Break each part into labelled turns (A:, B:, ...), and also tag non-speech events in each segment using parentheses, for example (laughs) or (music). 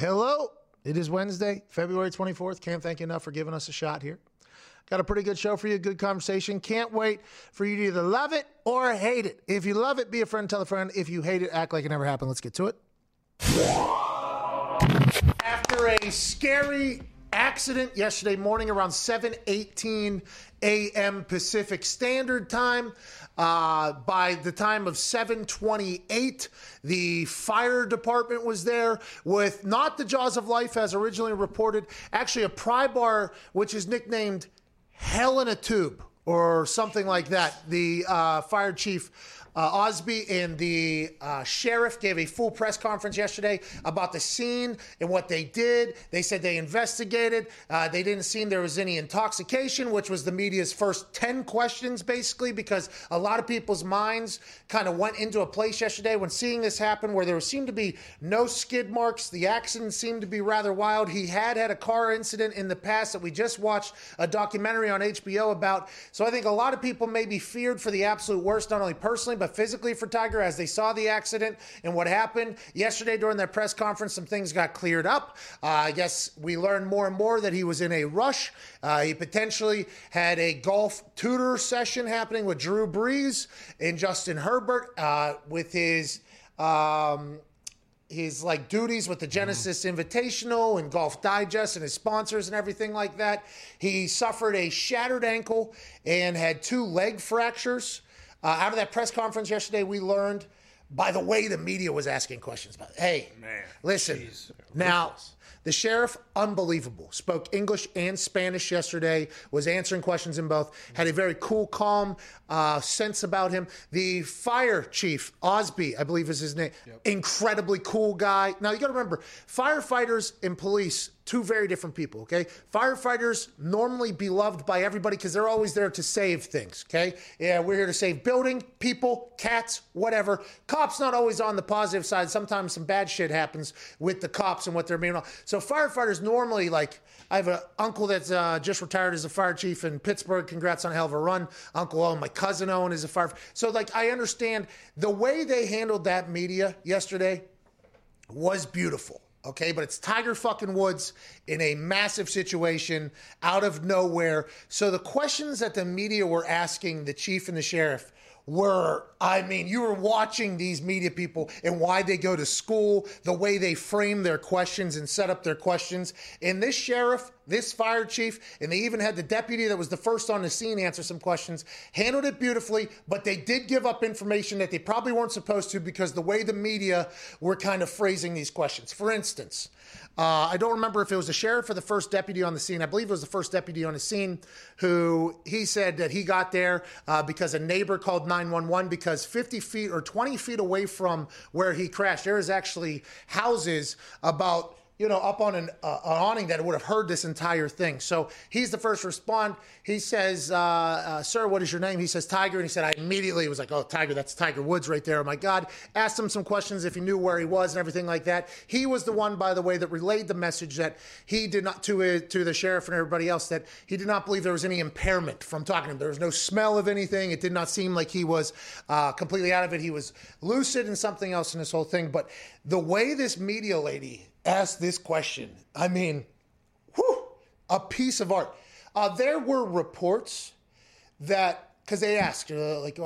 A: Hello. It is Wednesday, February 24th. Can't thank you enough for giving us a shot here. Got a pretty good show for you, good conversation. Can't wait for you to either love it or hate it. If you love it, be a friend, tell a friend. If you hate it, act like it never happened. Let's get to it. After a scary accident yesterday morning around 7:18 a.m. Pacific Standard Time. Uh, by the time of 7:28, the fire department was there with not the jaws of life as originally reported, actually a pry bar which is nicknamed Hell in a Tube or something like that. The uh, fire chief uh, Osby and the uh, sheriff gave a full press conference yesterday about the scene and what they did. They said they investigated. Uh, they didn't seem there was any intoxication, which was the media's first 10 questions, basically, because a lot of people's minds kind of went into a place yesterday when seeing this happen where there seemed to be no skid marks. The accident seemed to be rather wild. He had had a car incident in the past that we just watched a documentary on HBO about. So I think a lot of people may be feared for the absolute worst, not only personally, but physically for Tiger as they saw the accident and what happened. Yesterday during their press conference, some things got cleared up. Uh, I guess we learned more and more that he was in a rush. Uh, he potentially had a golf tutor session happening with Drew Brees and Justin Herbert uh, with his. Um, his like duties with the Genesis Invitational and Golf Digest and his sponsors and everything like that. He suffered a shattered ankle and had two leg fractures. Uh, out of that press conference yesterday, we learned by the way the media was asking questions about it. Hey,
B: Man,
A: listen.
B: jeez.
A: Now, the sheriff, unbelievable. Spoke English and Spanish yesterday, was answering questions in both, had a very cool, calm uh, sense about him. The fire chief, Osby, I believe is his name, incredibly cool guy. Now, you got to remember, firefighters and police, two very different people, okay? Firefighters normally beloved by everybody because they're always there to save things, okay? Yeah, we're here to save building, people, cats, whatever. Cops not always on the positive side. Sometimes some bad shit happens with the cops and what they're being. on. So firefighters normally like. I have an uncle that's uh, just retired as a fire chief in Pittsburgh. Congrats on a hell of a run, Uncle Owen. My cousin Owen is a fire. So like I understand the way they handled that media yesterday was beautiful. Okay, but it's Tiger fucking Woods in a massive situation out of nowhere. So the questions that the media were asking the chief and the sheriff were, I mean, you were watching these media people and why they go to school, the way they frame their questions and set up their questions. And this sheriff, this fire chief, and they even had the deputy that was the first on the scene answer some questions, handled it beautifully, but they did give up information that they probably weren't supposed to because the way the media were kind of phrasing these questions. For instance, uh, I don't remember if it was the sheriff or the first deputy on the scene. I believe it was the first deputy on the scene who he said that he got there uh, because a neighbor called 911 because 50 feet or 20 feet away from where he crashed, there is actually houses about you know, up on an, uh, an awning that would have heard this entire thing. So he's the first respond. He says, uh, uh, Sir, what is your name? He says, Tiger. And he said, I immediately was like, Oh, Tiger, that's Tiger Woods right there. Oh, my God. Asked him some questions if he knew where he was and everything like that. He was the one, by the way, that relayed the message that he did not, to, uh, to the sheriff and everybody else, that he did not believe there was any impairment from talking to him. There was no smell of anything. It did not seem like he was uh, completely out of it. He was lucid and something else in this whole thing. But the way this media lady asked this question. I mean, whew, a piece of art. Uh, there were reports that because they asked uh, like.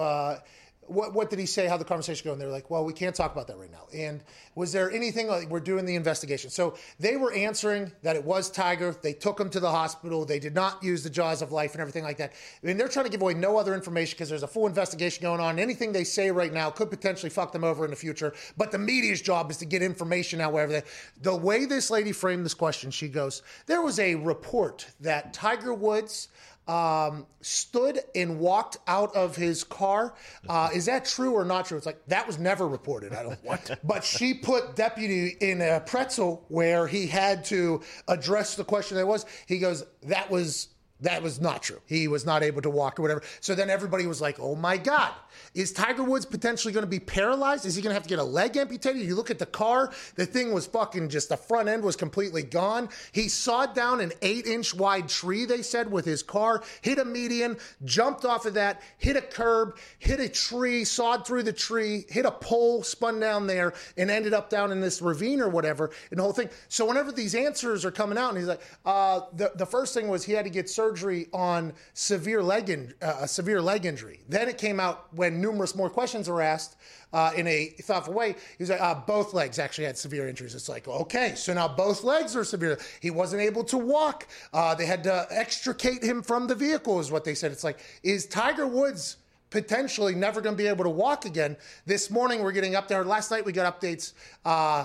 A: What, what did he say? How the conversation go? And they're like, well, we can't talk about that right now. And was there anything like we're doing the investigation? So they were answering that it was Tiger. They took him to the hospital. They did not use the jaws of life and everything like that. I mean, they're trying to give away no other information because there's a full investigation going on. Anything they say right now could potentially fuck them over in the future. But the media's job is to get information out wherever they. The way this lady framed this question, she goes, there was a report that Tiger Woods um, stood and walked out of his car. Uh, is that true or not true? It's like that was never reported. I don't. what? (laughs) But she put deputy in a pretzel where he had to address the question. That was he goes that was That was not true. He was not able to walk or whatever. So then everybody was like, oh my God, is Tiger Woods potentially going to be paralyzed? Is he going to have to get a leg amputated? You look at the car, the thing was fucking just, the front end was completely gone. He sawed down an eight inch wide tree, they said, with his car, hit a median, jumped off of that, hit a curb, hit a tree, sawed through the tree, hit a pole, spun down there, and ended up down in this ravine or whatever, and the whole thing. So whenever these answers are coming out, and he's like, uh, the, the first thing was he had to get surgery surgery on severe leg in, uh, a severe leg injury. Then it came out when numerous more questions were asked uh, in a thoughtful way. He was like, uh, both legs actually had severe injuries. It's like, okay, so now both legs are severe. He wasn't able to walk. Uh, they had to extricate him from the vehicle, is what they said. It's like, is Tiger Woods potentially never going to be able to walk again? This morning we're getting up there. Last night we got updates. Uh,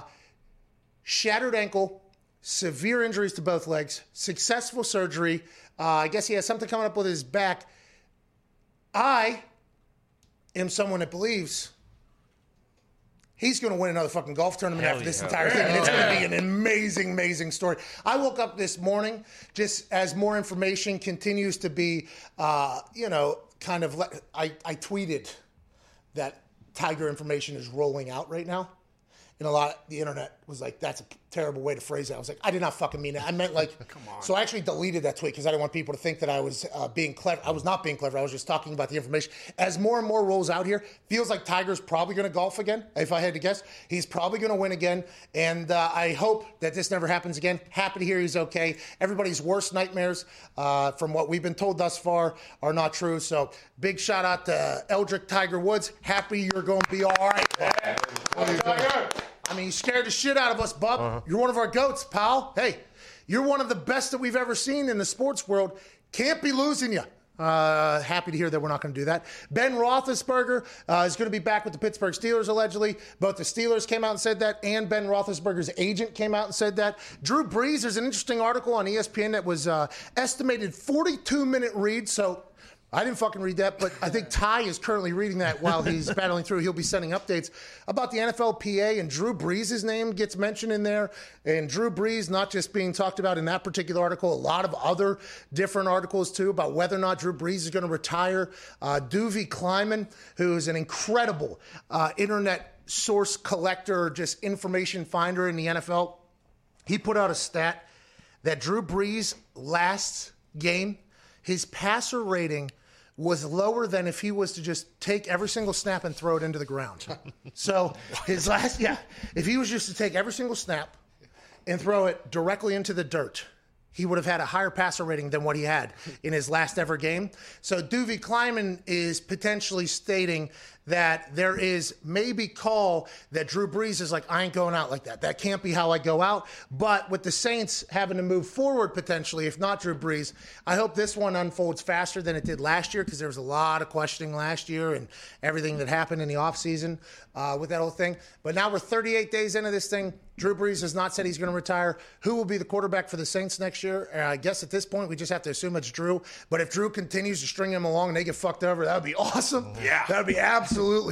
A: shattered ankle, severe injuries to both legs, successful surgery. Uh, I guess he has something coming up with his back. I am someone that believes he's going to win another fucking golf tournament Hell after this entire thing. And it's going to be an amazing, amazing story. I woke up this morning just as more information continues to be, uh, you know, kind of. Le- I, I tweeted that Tiger information is rolling out right now. And a lot of the internet was like, that's a terrible way to phrase it. I was like, I did not fucking mean it. I meant like, (laughs) come on. So I actually deleted that tweet because I didn't want people to think that I was uh, being clever. I was not being clever. I was just talking about the information. As more and more rolls out here, feels like Tiger's probably going to golf again. If I had to guess, he's probably going to win again. And uh, I hope that this never happens again. Happy to hear he's okay. Everybody's worst nightmares, uh, from what we've been told thus far, are not true. So big shout out to Eldrick Tiger Woods. Happy you're going to be all right. Yeah. I mean, you scared the shit out of us, bub. Uh-huh. You're one of our goats, pal. Hey, you're one of the best that we've ever seen in the sports world. Can't be losing you. Uh, happy to hear that we're not going to do that. Ben Roethlisberger uh, is going to be back with the Pittsburgh Steelers, allegedly. Both the Steelers came out and said that, and Ben Roethlisberger's agent came out and said that. Drew Brees, there's an interesting article on ESPN that was uh, estimated 42 minute read. So I didn't fucking read that, but I think Ty is currently reading that while he's (laughs) battling through. He'll be sending updates about the NFLPA, and Drew Brees' name gets mentioned in there. And Drew Brees not just being talked about in that particular article, a lot of other different articles too about whether or not Drew Brees is going to retire. Uh, Duvie Kleiman, who is an incredible uh, internet source collector, just information finder in the NFL, he put out a stat that Drew Brees' last game, his passer rating was lower than if he was to just take every single snap and throw it into the ground. (laughs) so his last, yeah, if he was just to take every single snap and throw it directly into the dirt, he would have had a higher passer rating than what he had in his last ever game. So Duvie Kleiman is potentially stating that there is maybe call that Drew Brees is like, I ain't going out like that. That can't be how I go out. But with the Saints having to move forward potentially, if not Drew Brees, I hope this one unfolds faster than it did last year because there was a lot of questioning last year and everything that happened in the offseason uh, with that whole thing. But now we're 38 days into this thing. Drew Brees has not said he's going to retire. Who will be the quarterback for the Saints next year? Uh, I guess at this point we just have to assume it's Drew. But if Drew continues to string him along and they get fucked over, that would be (laughs) awesome. Yeah, that would be absolutely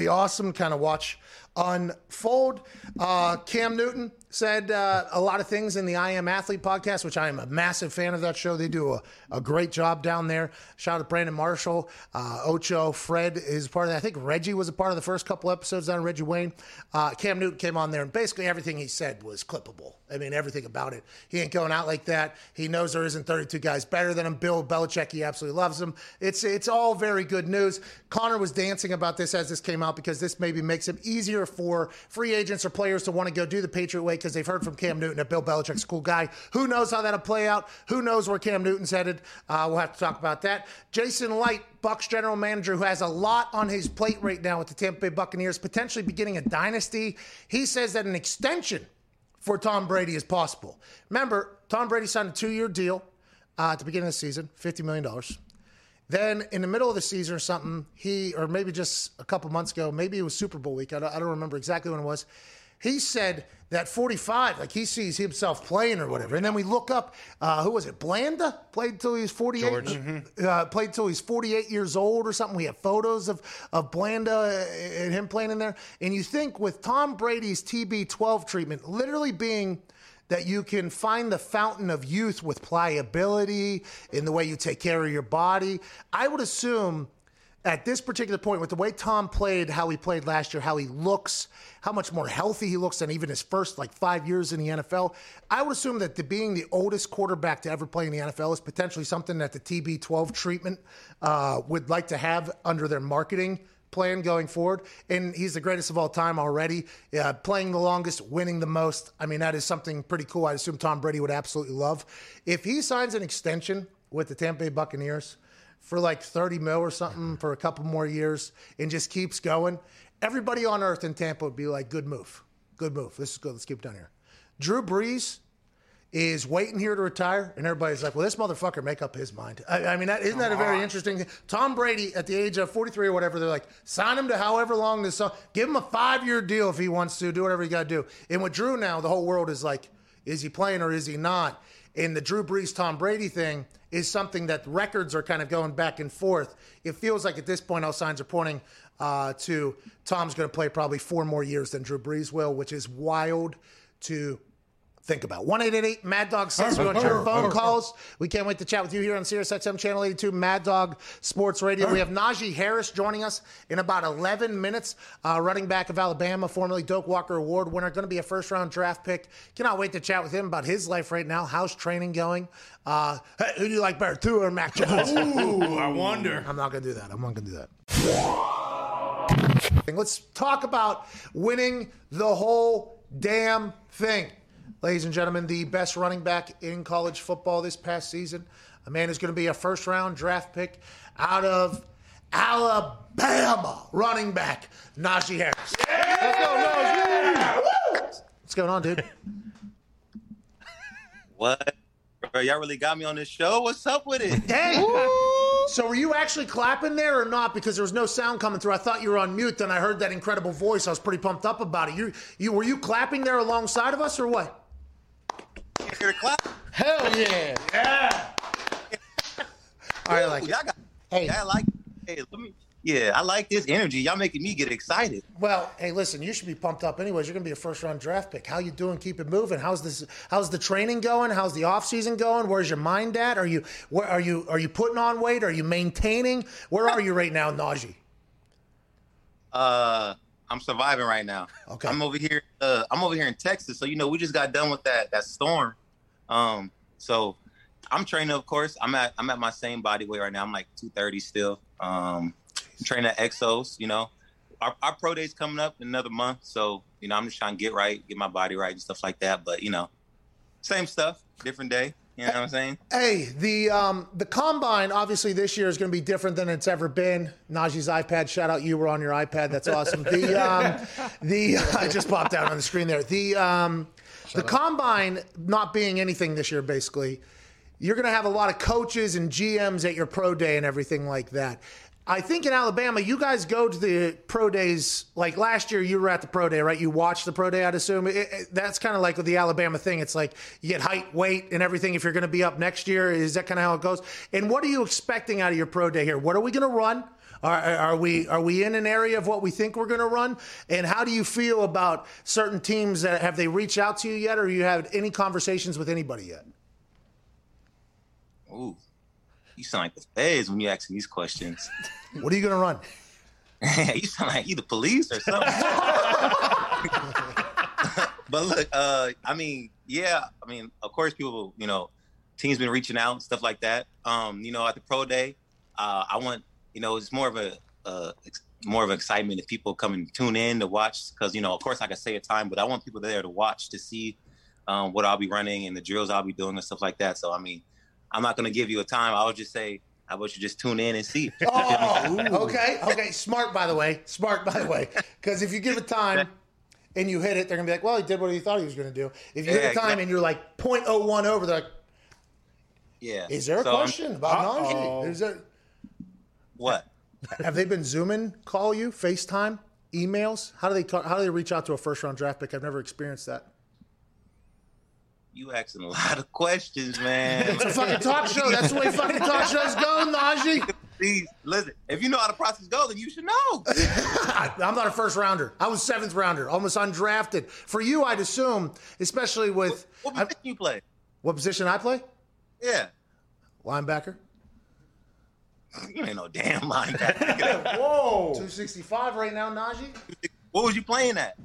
A: awesome. Kind of watch unfold. Uh, Cam Newton said uh, a lot of things in the I Am Athlete podcast, which I am a massive fan of that show. They do a, a great job down there. Shout out to Brandon Marshall, uh, Ocho, Fred is part of that. I think Reggie was a part of the first couple episodes on Reggie Wayne. Uh, Cam Newton came on there, and basically everything he said was clippable. I mean, everything about it. He ain't going out like that. He knows there isn't 32 guys better than him. Bill Belichick, he absolutely loves him. It's it's all very good news. Connor was dancing about this as this came out because this maybe makes it easier for free agents or players to want to go do the Patriot way because they've heard from Cam Newton that Bill Belichick's a cool guy. Who knows how that'll play out? Who knows where Cam Newton's headed? Uh, we'll have to talk about that. Jason Licht, Bucks general manager, who has a lot on his plate right now with the Tampa Bay Buccaneers, potentially beginning a dynasty. He says that an extension for Tom Brady is possible. Remember, Tom Brady signed a two-year deal uh, at the beginning of the season, $50 million. Then in the middle of the season or something, he, or maybe just a couple months ago, maybe it was Super Bowl week. I don't, I don't remember exactly when it was. He said that 45, like he sees himself playing or whatever. And then we look up, uh, who was it? Blanda played until he was 48. Mm-hmm. Uh, played until he's 48 years old or something. We have photos of, of Blanda and him playing in there. And you think with Tom Brady's TB12 treatment literally being that you can find the fountain of youth with pliability in the way you take care of your body. I would assume at this particular point, with the way Tom played, how he played last year, how he looks, how much more healthy he looks than even his first like five years in the NFL, I would assume that the, being the oldest quarterback to ever play in the NFL is potentially something that the TB12 treatment uh, would like to have under their marketing plan going forward. And he's the greatest of all time already, playing the longest, winning the most. I mean, that is something pretty cool. I assume Tom Brady would absolutely love. If he signs an extension with the Tampa Bay Buccaneers, for like 30 mil or something for a couple more years and just keeps going, everybody on earth in Tampa would be like, good move. Good move. This is good. Let's keep it down here. Drew Brees is waiting here to retire, and everybody's like, well, this motherfucker make up his mind. I, I mean, that, isn't that a very interesting thing? Tom Brady, at the age of 43 or whatever, they're like, sign him to however long this, song. give him a five year deal if he wants to, do whatever he got to do. And with Drew now, the whole world is like, is he playing or is he not? And the Drew Brees, Tom Brady thing, is something that records are kind of going back and forth. It feels like at this point, all signs are pointing uh, to Tom's going to play probably four more years than Drew Brees will, which is wild to think about. 1 Mad Dog 6. We want your phone calls. We can't wait to chat with you here on Sirius XM Channel 82, Mad Dog Sports Radio. We have Najee Harris joining us in about 11 minutes, uh, running back of Alabama, formerly Doak Walker Award winner, going to be a first round draft pick. Cannot wait to chat with him about his life right now. How's training going? Uh, hey, who do you like better, Tua or Mac Jones? (laughs)
B: Ooh, I wonder.
A: I'm not going to do that. I'm not going to do that. Let's talk about winning the whole damn thing. Ladies and gentlemen, the best running back in college football this past season, a man who's going to be a first round draft pick out of Alabama, running back Najee Harris. Yeah! Let's go, Najee! What's going on, dude?
C: What? Bro, y'all really got me on this show? What's up with it?
A: Hey! So were you actually clapping there or not? Because there was no sound coming through. I thought you were on mute. Then I heard that incredible voice. I was pretty pumped up about it. You, you were you clapping there alongside of us or what?
C: The clap?
A: Hell yeah!
C: Yeah.
A: All right, I like
C: Ooh,
A: it.
C: y'all got.
A: Hey.
C: I like. Hey, let me. Yeah, I like this energy. Y'all making me get excited.
A: Well, hey, listen, you should be pumped up anyways. You're going to be a first round draft pick. How you doing? Keep it moving. How's this how's the training going? How's the off season going? Where's your mind at? Are you where are you are you putting on weight? Are you maintaining? Where are you right now, Najee?
C: Uh, I'm surviving right now.
A: Okay.
C: I'm over here. Uh, I'm over here in Texas. So you know, we just got done with that that storm. Um, so I'm training. Of course, I'm at I'm at my same body weight right now. I'm like 230 still. Um, training at Exos. You know, our our pro day's coming up in another month. So you know, I'm just trying to get right, get my body right, and stuff like that. But you know, same stuff, different day. You know what I'm saying?
A: Hey, the um, the combine obviously this year is going to be different than it's ever been. Najee's iPad, shout out you were on your iPad. That's awesome. The um, the (laughs) I just popped out on the screen there. The um, the combine not being anything this year, basically, you're going to have a lot of coaches and GMs at your pro day and everything like that. I think in Alabama, you guys go to the pro days. Like last year, you were at the pro day, right? You watched the pro day, I'd assume. It, it, that's kind of like the Alabama thing. It's like you get height, weight, and everything if you're going to be up next year. Is that kind of how it goes? And what are you expecting out of your pro day here? What are we going to run? Are, are we are we in an area of what we think we're going to run? And how do you feel about certain teams that have they reached out to you yet, or you had any conversations with anybody yet?
C: Ooh, you sound like the feds when you asking these questions. (laughs)
A: What are you going to run? (laughs)
C: you sound like you the police or something. (laughs) but look, uh, I mean, yeah, I mean, of course, people, you know, teams been reaching out and stuff like that. Um, you know, at the pro day, uh, I want, you know, it's more of a, uh, more of excitement if people come and tune in to watch because you know, of course, I can say a time, but I want people there to watch to see um, what I'll be running and the drills I'll be doing and stuff like that. So, I mean, I'm not going to give you a time. I'll just say, how about you just tune in and see? (laughs)
A: Oh, okay, okay. Smart, by the way. Smart, by the way. Because if you give it time and you hit it, they're gonna be like, "Well, he did what he thought he was gonna do." If you
C: Yeah,
A: hit the time
C: exactly.
A: and you're like 0.01 over, they're like,
C: yeah.
A: "Is there a
C: So I'm-
A: question about
B: Uh-oh.
A: Najee? Is there,
C: What?
A: have they been zooming, call you, FaceTime, emails? How do they talk, how do they reach out to a first round draft pick? I've never experienced that.
C: You asking a lot of questions, man.
A: It's a fucking talk show. That's the way fucking talk shows go, Najee.
C: Please listen. If you know how the process goes, then you should know. (laughs)
A: I'm not a first rounder. I was seventh rounder, almost undrafted. For you, I'd assume, especially with
C: what position I, you play?
A: What position I play?
C: Yeah,
A: linebacker. (laughs)
C: You ain't no damn linebacker. (laughs)
A: Whoa, 265 right now, Najee.
C: What was you playing at?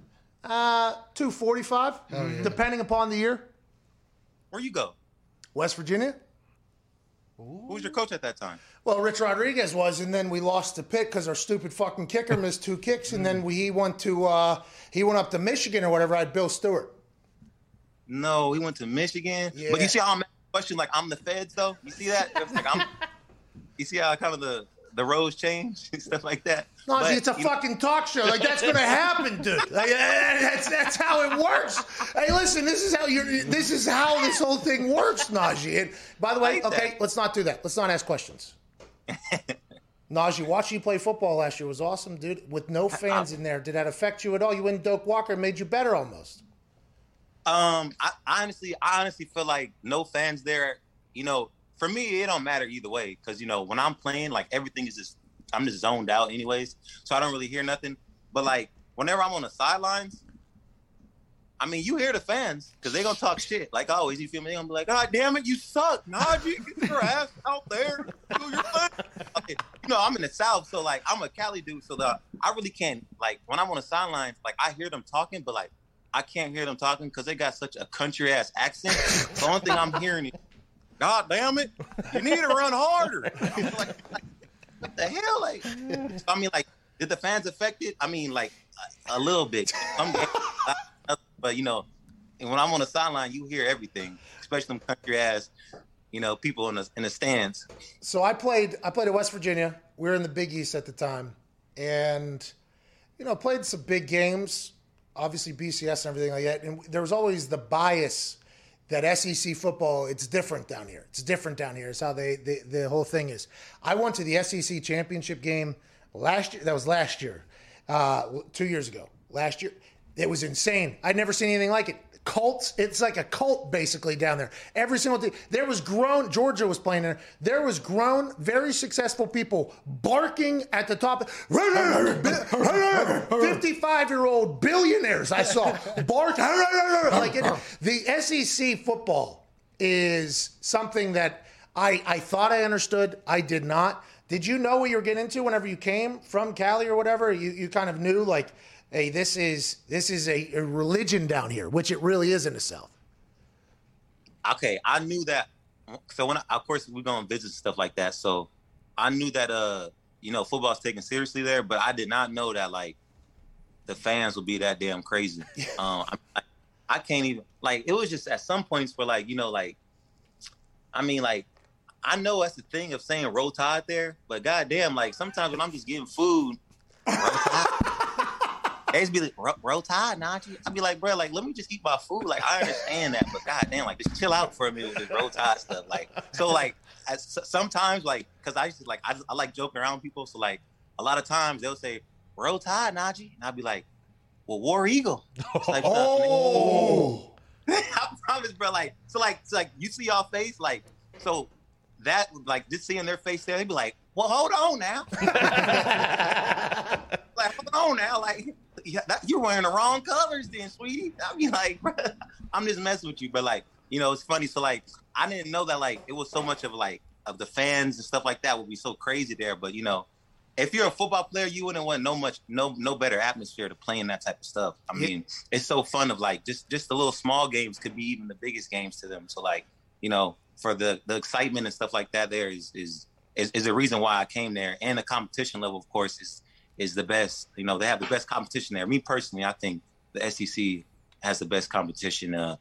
A: Uh, 245, oh, yeah. depending upon the year.
C: Where you go?
A: West Virginia.
C: Who was your coach at that time?
A: Well, Rich Rodriguez was, and then we lost to Pitt because our stupid fucking kicker missed two kicks, and then we, he went to uh, he went up to Michigan or whatever. I had Bill Stewart.
C: No, he went to Michigan. Yeah. But you see how I'm question like I'm the feds though. You see that? Like I'm, (laughs) you see how kind of the the roles change and stuff like that.
A: No, but, it's a fucking know. talk show. Like that's gonna happen, dude. Like, that's that's how it works. Hey, listen, this is how you this is how this whole thing works, Najee. And by the way, okay, that. let's not do that. Let's not ask questions. (laughs) Najee, watching you play football last year was awesome, dude. With no fans in there, did that affect you at all? You and Doak Walker made you better almost.
C: Um, I, I honestly, I honestly feel like no fans there. You know, for me, it don't matter either way because you know when I'm playing, like everything is just I'm just zoned out anyways, so I don't really hear nothing. But like whenever I'm on the sidelines, I mean, you hear the fans because they gonna talk shit like always. You feel me? They gonna be like, "God damn it, you suck, Najee, get your ass out there, do your thing." Okay. You know, I'm in the South, so like I'm a Cali dude, so the I really can't like when I'm on the sidelines, like I hear them talking, but like I can't hear them talking because they got such a country ass accent. the only thing I'm hearing is, "God damn it, you need to run harder." like, (laughs) like, what the hell? Like, so, I mean, like, did the fans affect it? I mean, like a, a little bit. But you know, when I'm on the sideline, you hear everything, especially them country ass, you know, people in the in the stands.
A: So I played I played at West Virginia. We were in the Big East at the time, and you know, played some big games. Obviously, BCS and everything like that. And there was always the bias that SEC football, it's different down here. It's different down here. It's how they, they the whole thing is. I went to the SEC championship game last year. That was last year, uh, two years ago. Last year, it was insane. I'd never seen anything like it. Cults, it's like a cult basically down there. Every single thing. There was grown, Georgia was playing there. There was grown, very successful people barking at the top. (laughs) 55 year old billionaires I saw (laughs) bark. like it, the SEC football is something that I, I thought I understood. I did not. Did you know what you were getting into whenever you came from Cali or whatever? You, you kind of knew like hey, this is this is a, a religion down here, which it really is in the South.
C: Okay, I knew that. So when I, of course we're going to visit stuff like that, so I knew that uh you know football's taken seriously there, but I did not know that like the fans would be that damn crazy. (laughs) um, I, I can't even like it was just at some points where like you know like I mean like I know that's the thing of saying roll tide there, but goddamn, like sometimes when I'm just getting food, (laughs) they used to be like, roll tide, Najee. I'd be like, bro, like, let me just eat my food. Like, I understand that, but goddamn, like, just chill out for a minute with this roll tide stuff. Like, so, like, sometimes, like, because I used to, like, I, I like joking around people. So, like, a lot of times they'll say, roll tide, Najee. And I'd be like, well, War Eagle. Like, oh. (laughs) I promise, bro. Like, so, like, so, like, you see y'all face, like, so that, like, just seeing their face there, they'd be like, well, hold on now. (laughs) like, hold on now. Like, yeah, that, you're wearing the wrong colors, then, sweetie. I mean, like, (laughs) bro, I'm just messing with you, but like, you know, it's funny. So like, I didn't know that like it was so much of like of the fans and stuff like that would be so crazy there. But you know, if you're a football player, you wouldn't want no much no no better atmosphere to play in that type of stuff. I mean, yeah. it's so fun of like just just the little small games could be even the biggest games to them. So like, you know, for the the excitement and stuff like that, there is is is, is a reason why I came there, and the competition level, of course, is is the best. You know, they have the best competition there. Me personally, I think the SEC has the best competition. Uh,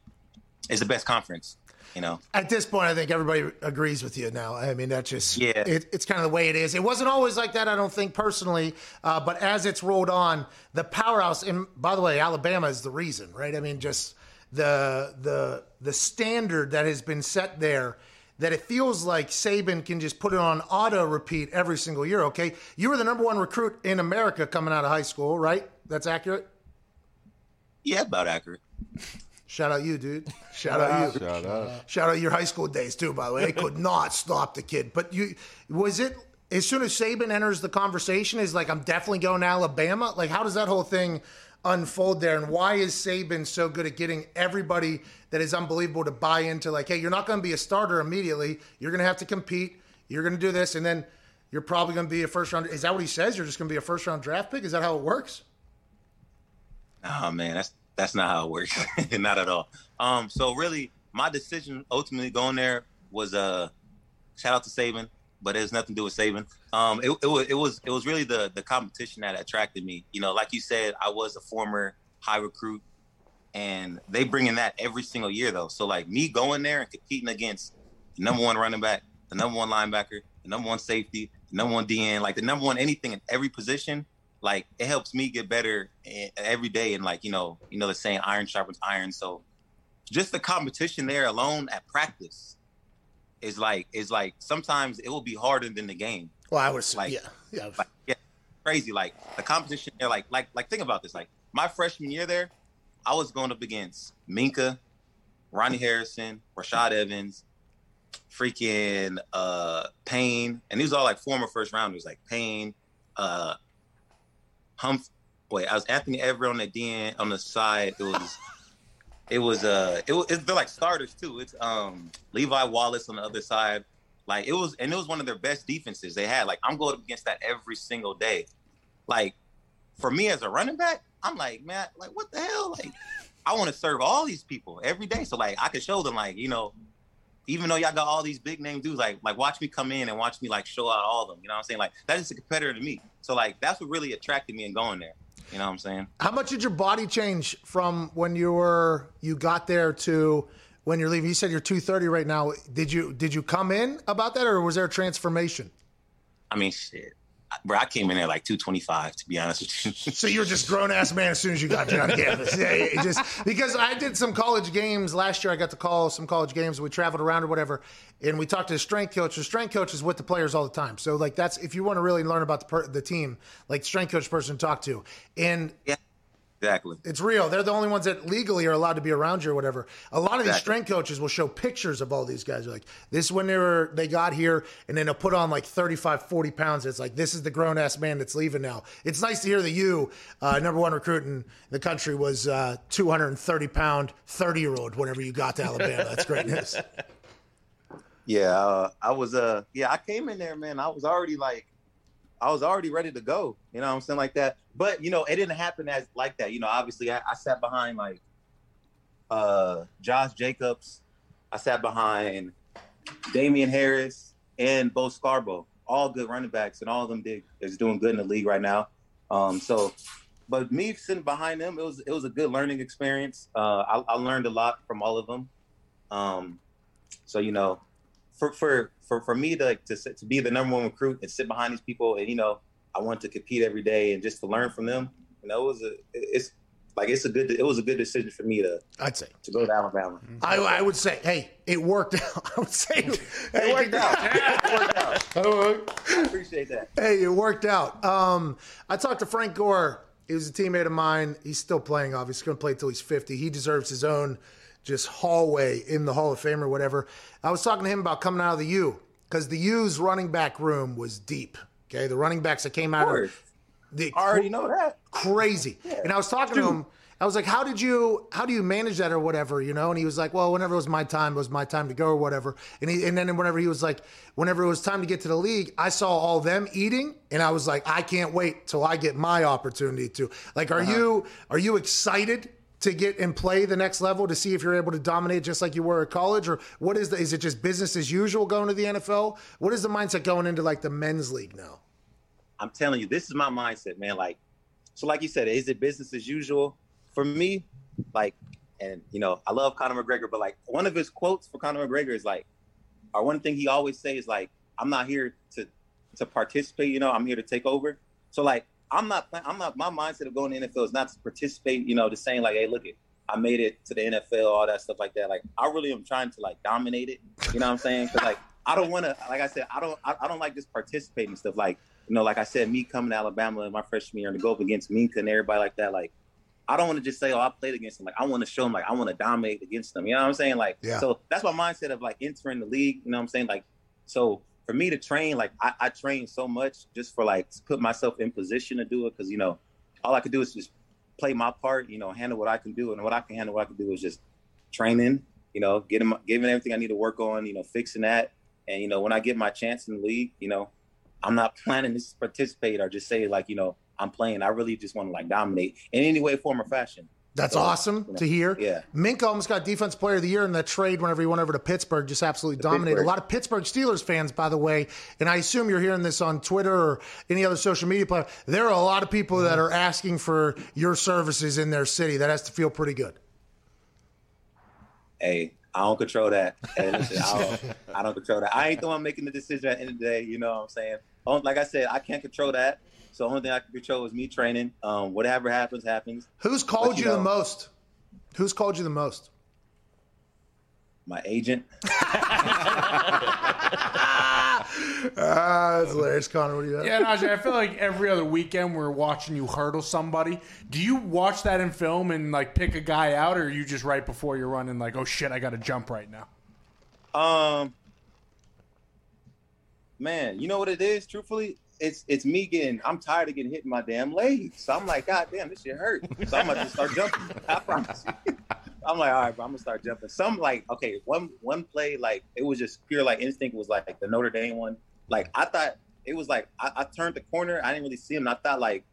C: is the best conference. You know,
A: at this point, I think everybody agrees with you now. I mean, that's just yeah. It, it's kind of the way it is. It wasn't always like that, I don't think personally, uh, but as it's rolled on, the powerhouse. And by the way, Alabama is the reason, right? I mean, just the the the standard that has been set there that it feels like Saban can just put it on auto repeat every single year. Okay, you were the number one recruit in America coming out of high school, right? That's accurate.
C: Yeah, about accurate.
A: Shout out you, dude. Shout out you. Shout out. Shout out your high school days too. By the way, they could (laughs) not stop the kid. But you was it as soon as Saban enters the conversation, is like I'm definitely going to Alabama. Like, how does that whole thing unfold there, and why is Saban so good at getting everybody that is unbelievable to buy into? Like, hey, you're not going to be a starter immediately. You're going to have to compete. You're going to do this, and then you're probably going to be a first round. Is that what he says? You're just going to be a first round draft pick? Is that how it works?
C: Oh man, that's that's not how it works. (laughs) not at all. Um, so really, my decision ultimately going there was uh, shout out to Saban, but it has nothing to do with Saban. Um, it, it was it was it was really the the competition that attracted me. You know, like you said, I was a former high recruit, and they bring in that every single year though. So like me going there and competing against the number one running back, the number one linebacker, the number one safety, the number one DN, like the number one anything in every position like it helps me get better every day and like you know you know the saying iron sharpens iron so just the competition there alone at practice is like is like sometimes it will be harder than the game.
A: Well i was like yeah yeah,
C: like, yeah crazy. Like the competition there like like like think about this. Like my freshman year there i was going up against Minkah, ronnie harrison rashaan evans freaking uh payne. And these are all like former first rounders. Like payne uh Humph. Wait, I was Anthony Averett on the DN on the side. It was, it was uh, it was they're like starters too. It's um Levi Wallace on the other side. Like it was, and it was one of their best defenses they had. Like I'm going against that every single day. Like for me as a running back, I'm like, man, like what the hell? Like I want to serve all these people every day. So like I could show them like, you know, even though y'all got all these big name dudes, like like watch me come in and watch me like show out all of them. You know what I'm saying? Like that is a competitor to me. So like that's what really attracted me in going there. You know what I'm saying?
A: How much did your body change from when you were you got there to when you're leaving? You said you're 230 right now. Did you did you come in about that or was there a transformation?
C: I mean, shit bro, I came in there like 225 to be honest with you. (laughs)
A: so you were just grown ass man as soon as you got on campus. Yeah, just because I did some college games last year. I got to call some college games. We traveled around or whatever, and we talked to the strength coach. The strength coach is with the players all the time. So like that's if you want to really learn about the per, the team, like strength coach person to talk to. And
C: yeah. Exactly.
A: It's real. They're the only ones that legally are allowed to be around you or whatever. A lot of exactly. these strength coaches will show pictures of all these guys. They're like, this when they were they got here, and then they'll put on like 35, 40 pounds. It's like, this is the grown ass man that's leaving now. It's nice to hear that you, uh, number one recruit in the country, was uh, 230 pound, 30 year old whenever you got to Alabama. That's great news. (laughs)
C: Yeah, uh, I was uh yeah, I came in there, man. I was already like I was already ready to go. You know what I'm saying? Like that. But you know, it didn't happen as like that. You know, obviously I, I sat behind like uh Josh Jacobs. I sat behind Damien Harris and Bo Scarborough. All good running backs, and all of them did is doing good in the league right now. Um, so but me sitting behind them, it was it was a good learning experience. Uh, I, I learned a lot from all of them. Um, so you know, for for for, for me to like to to be the number one recruit and sit behind these people and you know I want to compete every day and just to learn from them. You know, it was a it's like it's a good it was a good decision for me to
A: I'd say
C: to go to Alabama.
A: I, I would say, hey, it worked out. (laughs) I would say
C: it, (laughs) hey, worked out. (laughs) it worked out. I appreciate that.
A: Hey, it worked out. Um, I talked to Frank Gore. He was a teammate of mine. He's still playing. Obviously, going to play until he's fifty. He deserves his own just hallway in the Hall of Fame or whatever. I was talking to him about coming out of the U because the U's running back room was deep. Okay, the running backs that came out of, of
C: the I already know that
A: crazy. Yeah. And I was talking Dude. to him. I was like, "How did you? How do you manage that or whatever?" You know. And he was like, "Well, whenever it was my time, it was my time to go or whatever." And he, and then whenever he was like, whenever it was time to get to the league, I saw all them eating, and I was like, "I can't wait till I get my opportunity to." Like, are uh-huh. you are you excited to get and play the next level to see if you're able to dominate just like you were at college? Or what is the is it just business as usual going to the NFL what is the mindset going into like the men's league now?
C: I'm telling you this is my mindset man. Like so like you said is it business as usual? For me like and you know I love Conor McGregor but like one of his quotes for Conor McGregor is like or one thing he always say is like I'm not here to to participate you know I'm here to take over. So like I'm not. I'm not. My mindset of going to NFL is not to participate. You know, to saying like, "Hey, look it, I made it to the NFL, all that stuff like that." Like, I really am trying to like dominate it. You know what I'm saying? Because like, I don't want to. Like I said, I don't. I, I, don't like just participating stuff. Like, you know, like I said, me coming to Alabama in my freshman year and to go up against Minkah and everybody like that. Like, I don't want to just say, "Oh, I played against them." Like, I want to show them, like, I want to dominate against them. You know what I'm saying? Like, yeah. so that's my mindset of like entering the league. You know what I'm saying? Like, so for me to train, like I, I train so much just for like put myself in position to do it because you know all I could do is just play my part, you know, handle what I can do, and what I can handle, what I can do is just training, you know, getting giving everything I need to work on, you know, fixing that, and you know, when I get my chance in the league, you know, I'm not (laughs) planning to participate or just say like, you know, I'm playing. I really just want to like dominate in any way, form, or fashion.
A: That's so, awesome you know, to hear.
C: Yeah.
A: Minkah almost got Defense Player of the Year in that trade whenever he went over to Pittsburgh, just absolutely the dominated. Pittsburgh. A lot of Pittsburgh Steelers fans, by the way, and I assume you're hearing this on Twitter or any other social media platform. There are a lot of people that are asking for your services in their city. That has to feel pretty good.
C: Hey, I don't control that. Hey, listen, I, don't, I, don't, control that. I ain't the one making the decision at the end of the day. You know what I'm saying? Like I said, I can't control that. So the only thing I can control is me training. Um, whatever happens, happens.
A: Who's called but, you, you know, the most? Who's called you the most?
C: My agent. (laughs)
A: ah, that's hilarious, Connor. What do you have?
B: Yeah, Najee, I feel like every other weekend we're watching you hurdle somebody. Do you watch that in film and like pick a guy out, or are you just right before you're running like, oh shit, I got to jump right now?
C: Um, man, you know what it is? Truthfully, it's it's me getting. I'm tired of getting hit in my damn legs. So I'm like, God damn, this shit hurt. So I'm gonna just start jumping. (laughs) I promise you. I'm like, all right, bro, I'm gonna start jumping. Some like, okay, one one play like it was just pure like instinct was like the Notre Dame one. Like I thought it was like I, I turned the corner, I didn't really see him. I thought like,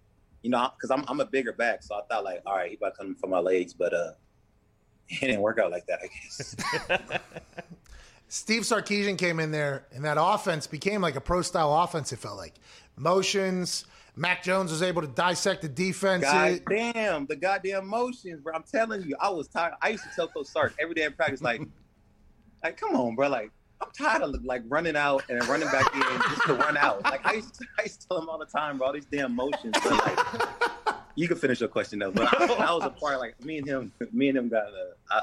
C: you know, because I'm I'm a bigger back, so I thought like, all right, he about to come for my legs, but uh, (laughs) it didn't work out like that, I guess. (laughs)
A: Steve Sarkisian came in there, and that offense became like a pro style offense. It felt like motions. Mac Jones was able to dissect the defense.
C: God damn, the goddamn motions, bro. I'm telling you, I was tired. I used to tell Coach Sark every day in practice, like, (laughs) like, come on, bro. Like, I'm tired of like running out and running back in just to run out. Like I used to, I used to tell him all the time, bro. All these damn motions. But, like, you can finish your question though. But I, I was a part. Like me and him, me and him got. A, I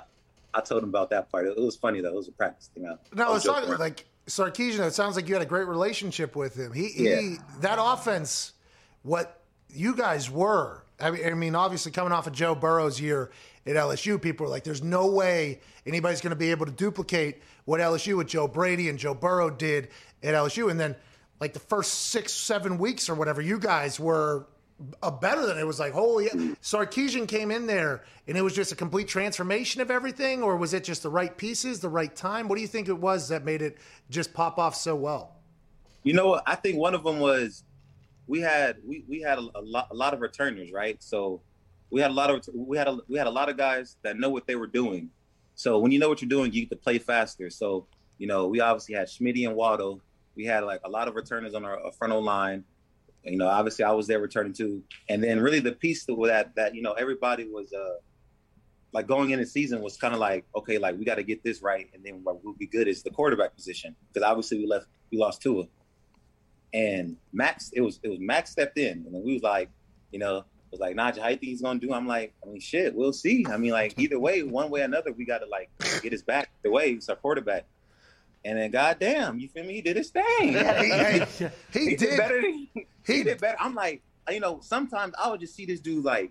C: told him about that part. It was funny though. It was a practice thing. I,
A: no, it's not like Sarkisian. It sounds like you had a great relationship with him. He, yeah. he that offense, what you guys were. I mean, I mean, obviously coming off of Joe Burrow's year at LSU, people are like, "There's no way anybody's going to be able to duplicate what LSU with Joe Brady and Joe Burrow did at LSU." And then, like the first six, seven weeks or whatever, you guys were a better than it was like holy Sarkisian came in there and it was just a complete transformation of everything or was it just the right pieces the right time? What do you think it was that made it just pop off so well?
C: You know what? I think one of them was we had we, we had a, a lot a lot of returners right? So we had a lot of we had a, we had a lot of guys that know what they were doing. So when you know what you're doing you get to play faster. So you know we obviously had Schmitty and Waddle we had like a lot of returners on our, our frontal line you know, obviously I was there returning to, and then really the piece that that you know everybody was uh like going in the season was kind of like okay, like we got to get this right, and then what will be good is the quarterback position because obviously we left we lost Tua, and Max it was it was Max stepped in, and we was like, you know, was like, Najee, how you think he's gonna do? I'm like, I mean, shit, we'll see. I mean, like either way, one way or another, we got to like get his back the way he's our quarterback. And then, goddamn, you feel me? He did his thing. Yeah, (laughs) he, he, he, he, did, better. Than, he, did better. I'm like, you know, sometimes I would just see this dude like,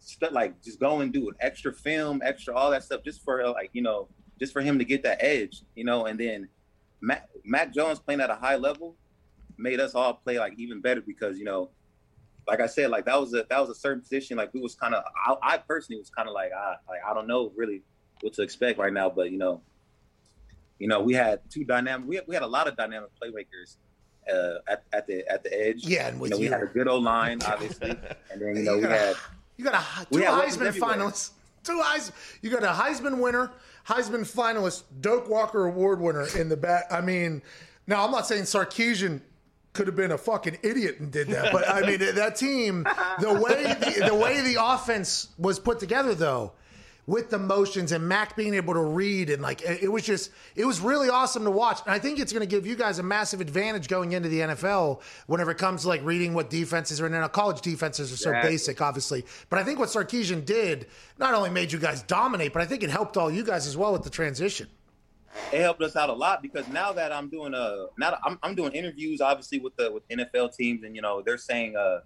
C: st- like just go and do an extra film, extra all that stuff, just for like, you know, just for him to get that edge, you know. And then Mac, Mac Jones playing at a high level made us all play like even better because you know, like I said, like that was a that was a certain position. Like we was kind of, I, I, personally was kind of like, I like I don't know really what to expect right now, but you know, you know, we had two dynamic. We had, we had a lot of dynamic playmakers uh, at, at the at the edge.
A: Yeah, and
C: you know, we had a good old line, (laughs) obviously, and then you know you we had
A: you got a two Heisman finalists, two Heisman. You got a Heisman winner, Heisman finalist, Doak Walker Award winner in the back. I mean, now I'm not saying Sarkisian could have been a fucking idiot and did that, but I mean that team, the way the, the way the offense was put together, though with the motions and Mac being able to read and like it was just it was really awesome to watch. And I think it's going to give you guys a massive advantage going into the NFL whenever it comes to like reading what defenses are in. Now college defenses are so yeah. basic, obviously, but I think what Sarkisian did not only made you guys dominate, but I think it helped all you guys as well with the transition.
C: It helped us out a lot because now that I'm doing uh now I'm, I'm doing interviews obviously with the with NFL teams and you know they're saying uh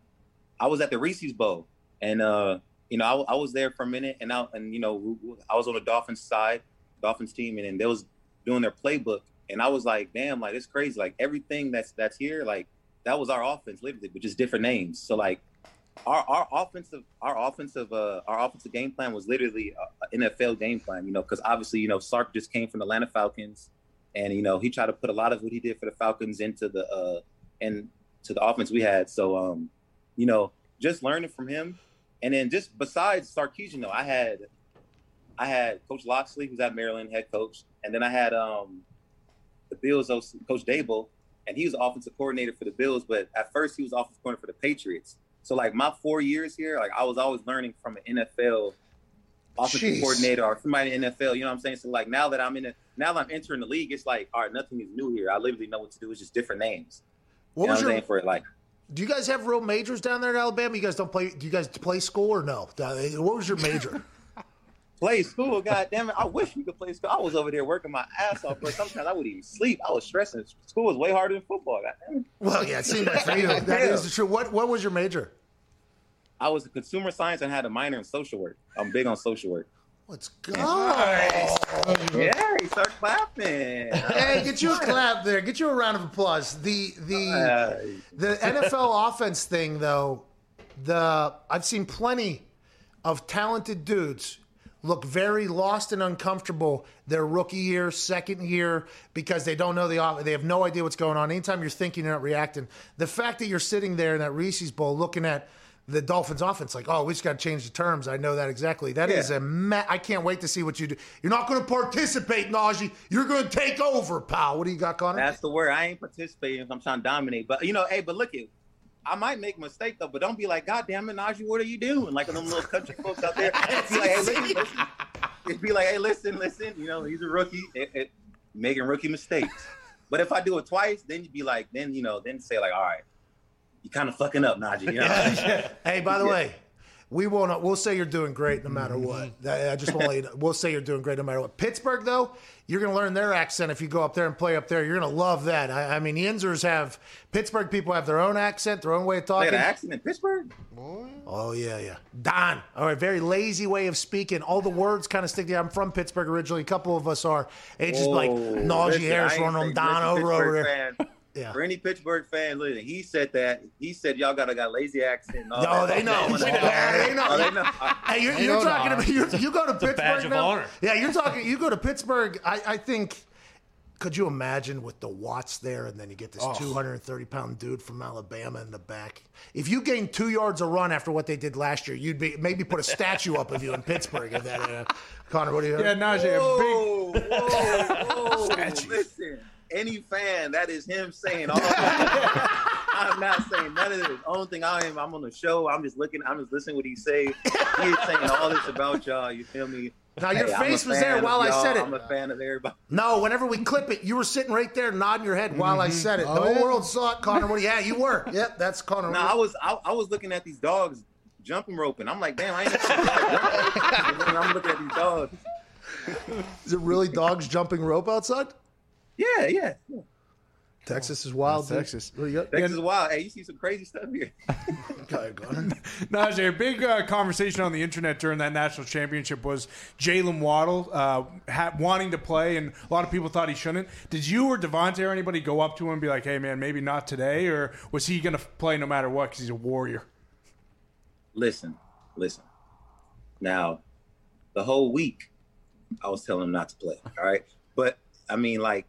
C: I was at the Reese's Bowl and uh you know, I, I, was there for a minute, and I and you know, I was on the Dolphins side, Dolphins team, and then they was doing their playbook, and I was like, damn, like it's crazy. Like everything that's that's here, like that was our offense, literally, but just different names. So like our our offensive our offensive uh our offensive game plan was literally an NFL game plan, you know, because obviously you know Sark just came from the Atlanta Falcons, and you know he tried to put a lot of what he did for the Falcons into the uh and to the offense we had. So um, you know, just learning from him, and then just besides Sarkisian, though, I had I had Coach Locksley, who's at Maryland, head coach, and then I had um the Bills Coach Daboll, and he was offensive coordinator for the Bills, but at first he was offensive coordinator for the Patriots. So like my four years here, like I was always learning from an NFL offensive Jeez. coordinator or somebody in the NFL. You know what I'm saying? So like now that I'm in it, now that I'm entering the league, it's like all right, nothing is new here. I literally know what to do. It's just different names. What you was your, for it like?
A: Do you guys have real majors down there in Alabama? You guys don't play? Do you guys play school or no? Uh, what was your major? (laughs)
C: play school. God damn it! I wish we could play school. I was over there working my ass off, but sometimes I would even sleep. I was stressing. School was way harder than football.
A: Well, yeah, it seemed like for you. That is true. What What was your major?
C: I was a consumer science and had a minor in social work. I'm big on social work.
A: Let's go. Nice.
C: Yeah, he started clapping.
A: Hey, get you a clap there. Get you a round of applause. The the uh, the NFL (laughs) offense thing though, the I've seen plenty of talented dudes look very lost and uncomfortable their rookie year, second year, because they don't know the they have no idea what's going on. Anytime you're thinking, you're not reacting. The fact that you're sitting there in that Reese's bowl looking at the Dolphins offense, like, oh, we just got to change the terms. I know that exactly. That yeah. is a ma- I can't wait to see what you do. You're not going to participate, Najee. You're going to take over, pal. What do you got, Connor?
C: That's the word. I ain't participating. I'm trying to dominate. But you know, hey, but look at I might make a mistake though, but don't be like, God damn it, Najee, what are you doing? Like them little country folks out there. (laughs) be like, hey, listen, listen. It'd be like, hey, listen, listen. You know, he's a rookie, it, it, making rookie mistakes. But if I do it twice, then you'd be like, then you know, then say like, all right, you kind of fucking up, Najee. You know?
A: hey, by the yeah. way, we won't. We'll say you're doing great no matter mm-hmm. what. I just want to. You know, we'll say you're doing great no matter what. Pittsburgh, though, you're going to learn their accent if you go up there and play up there. You're going to love that. I, I mean, the Yinzers have Pittsburgh people have their own accent, their own way of talking.
C: They an accent in Pittsburgh.
A: Oh yeah, yeah. Don. All right, very lazy way of speaking. All the words kind of stick together. I'm from Pittsburgh originally. A couple of us are. It's just like Najee Harris running them Don over over there. Fan.
C: Yeah. For any Pittsburgh fan, listen, he said that. He said y'all got a got lazy accent.
A: No, (laughs) oh, they know. they know. Oh, they know. Hey, you're, you're talking about you, you go to Pittsburgh now. Yeah, you're talking. You go to Pittsburgh. I, I think. Could you imagine with the Watts there, and then you get this oh. 230 pound dude from Alabama in the back? If you gained two yards a run after what they did last year, you'd be maybe put a statue up of you in Pittsburgh. If that, uh, Connor, what do you?
B: Yeah, Najee,
C: whoa, a big whoa, whoa, (laughs) statue. Listen any fan, that is him saying (laughs) all I'm not saying none of this. Only thing I am, I'm on the show. I'm just looking. I'm just listening what he say. He is saying all this about y'all. You feel me?
A: Now your hey, face was there while I said it.
C: I'm a fan of everybody.
A: No, whenever we clip it, you were sitting right there nodding your head mm-hmm. while I mm-hmm. said it. Oh, the whole yeah. world saw it, Connor. What? Yeah, you were. Yep, that's Connor.
C: No, I was. I, I, was looking at these dogs jumping roping. I'm like, damn, I ain't. (laughs) I'm looking at these dogs.
A: Is it really dogs jumping rope outside?
C: Yeah, yeah. yeah.
A: Texas is wild.
B: Texas.
C: Texas is wild. Hey, you see some crazy stuff here. (laughs) (laughs)
B: Najee, a big uh, conversation on the internet during that national championship was Jaylen Waddle uh, ha- wanting to play, and a lot of people thought he shouldn't. Did you or DeVonta or anybody go up to him and be like, "Hey, man, maybe not today," or was he going to play no matter what because he's a warrior?
C: Listen, listen. Now, the whole week, I was telling him not to play. All right, but I mean, like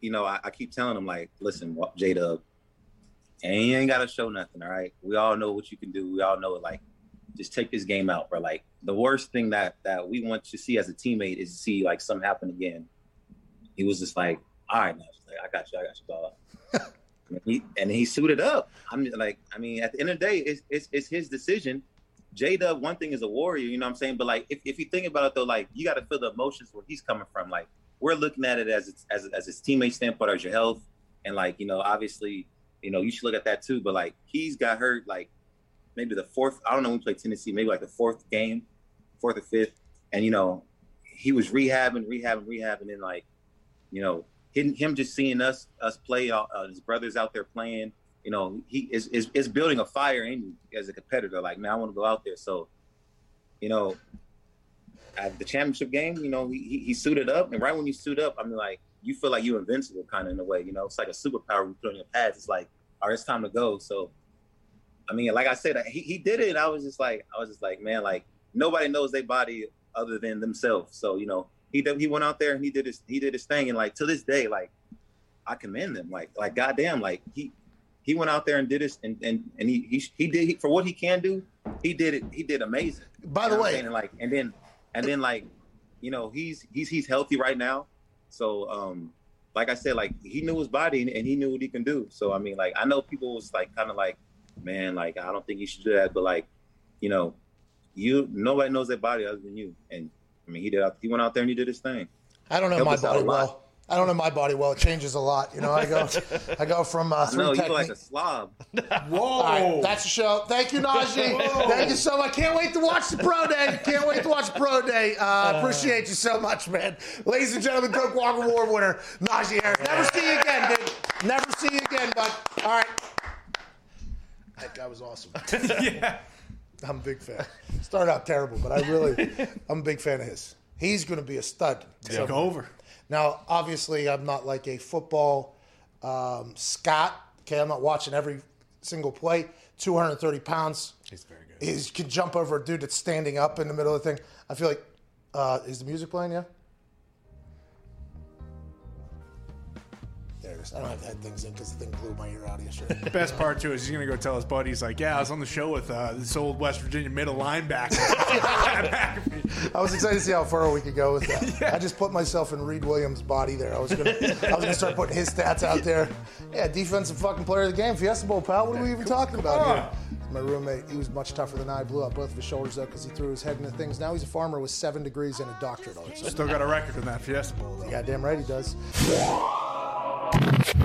C: you know, I, I keep telling him like, listen, J Dub, and you ain't gotta show nothing, all right? We all know what you can do. We all know it. Like, just take this game out, bro. Like, the worst thing that that we want to see as a teammate is to see like something happen again. He was just like, all right, now, like, I got you, I got you, dog. (laughs) and, he, and he suited up. I'm like, I mean, at the end of the day, it's it's, it's his decision. J Dub, one thing is a warrior, you know what I'm saying? But like, if, if you think about it though, like, you got to feel the emotions where he's coming from. Like, we're looking at it as as as his teammate standpoint, as your health, and like you know, obviously, you know, you should look at that too. But like he's got hurt like maybe the fourth. I don't know. When we played Tennessee, maybe like the fourth game, fourth or fifth, and you know, he was rehabbing, rehabbing, rehabbing, and like, you know, him, him just seeing us us play, uh, his brothers out there playing. You know, he is, is is building a fire in you as a competitor. Like, man, I want to go out there. So, you know, at the championship game, you know, he, he suited up, and right when you suit up, I mean, like you feel like you're invincible, kind of in a way. You know, it's like a superpower you put on your pads. It's like, all right, it's time to go. So, I mean, like I said, he, he did it. I was just like, I was just like, man, like nobody knows their body other than themselves. So, you know, he he went out there and he did his he did his thing, and like to this day, like I commend him. Like like goddamn, like he he went out there and did this, and and and he he he did he, for what he can do. He did it. He did amazing.
A: By the way,
C: and like and then and then like you know he's he's he's healthy right now. So um like I said, like he knew his body and, and he knew what he can do. So I mean, like I know people was like kind of like, man, like I don't think you should do that, but like, you know, you nobody knows their body other than you. And I mean, he did. He went out there and he did his thing.
A: I don't know
C: Helped
A: my body well. I don't know my body well. It changes a lot. You know, I go, I go from uh, three
C: No, you like a slob.
B: Whoa.
A: All right, that's the show. Thank you, Najee. Thank you so much. I Can't wait to watch the pro day. Can't wait to watch the pro day. Uh, appreciate you so much, man. Ladies and gentlemen, Doak Walker Award winner, Najee Harris. Never see you again, dude. Never see you again, bud. All right. That guy was awesome. (laughs)
B: yeah.
A: I'm a big fan. Started out terrible, but I really, I'm a big fan of his. He's going to be a stud. So-
B: Take over.
A: Now, obviously, I'm not like a football um, Scott. Okay, I'm not watching every single play. 230 pounds.
B: He's very good.
A: He can jump over a dude that's standing up in the middle of the thing. I feel like, uh, is the music playing? Yeah. Is. I don't have headphones in because the thing blew my ear out yesterday.
B: The best part too is he's gonna go tell his buddies like, "Yeah, I was on the show with uh, this old West Virginia middle linebacker." (laughs) (laughs)
A: I was excited to see how far we could go with that. I just put myself in Reed Williams' body there. I was gonna, I was gonna start putting his stats out there. Yeah, defensive fucking player of the game, Fiesta Bowl, pal. What are we even talking about here? My roommate, he was much tougher than I. Blew out both of his shoulders though because he threw his head into things. Now he's a farmer with seven degrees and a doctorate
B: Still got a record in that Fiesta Bowl though.
A: damn right he does.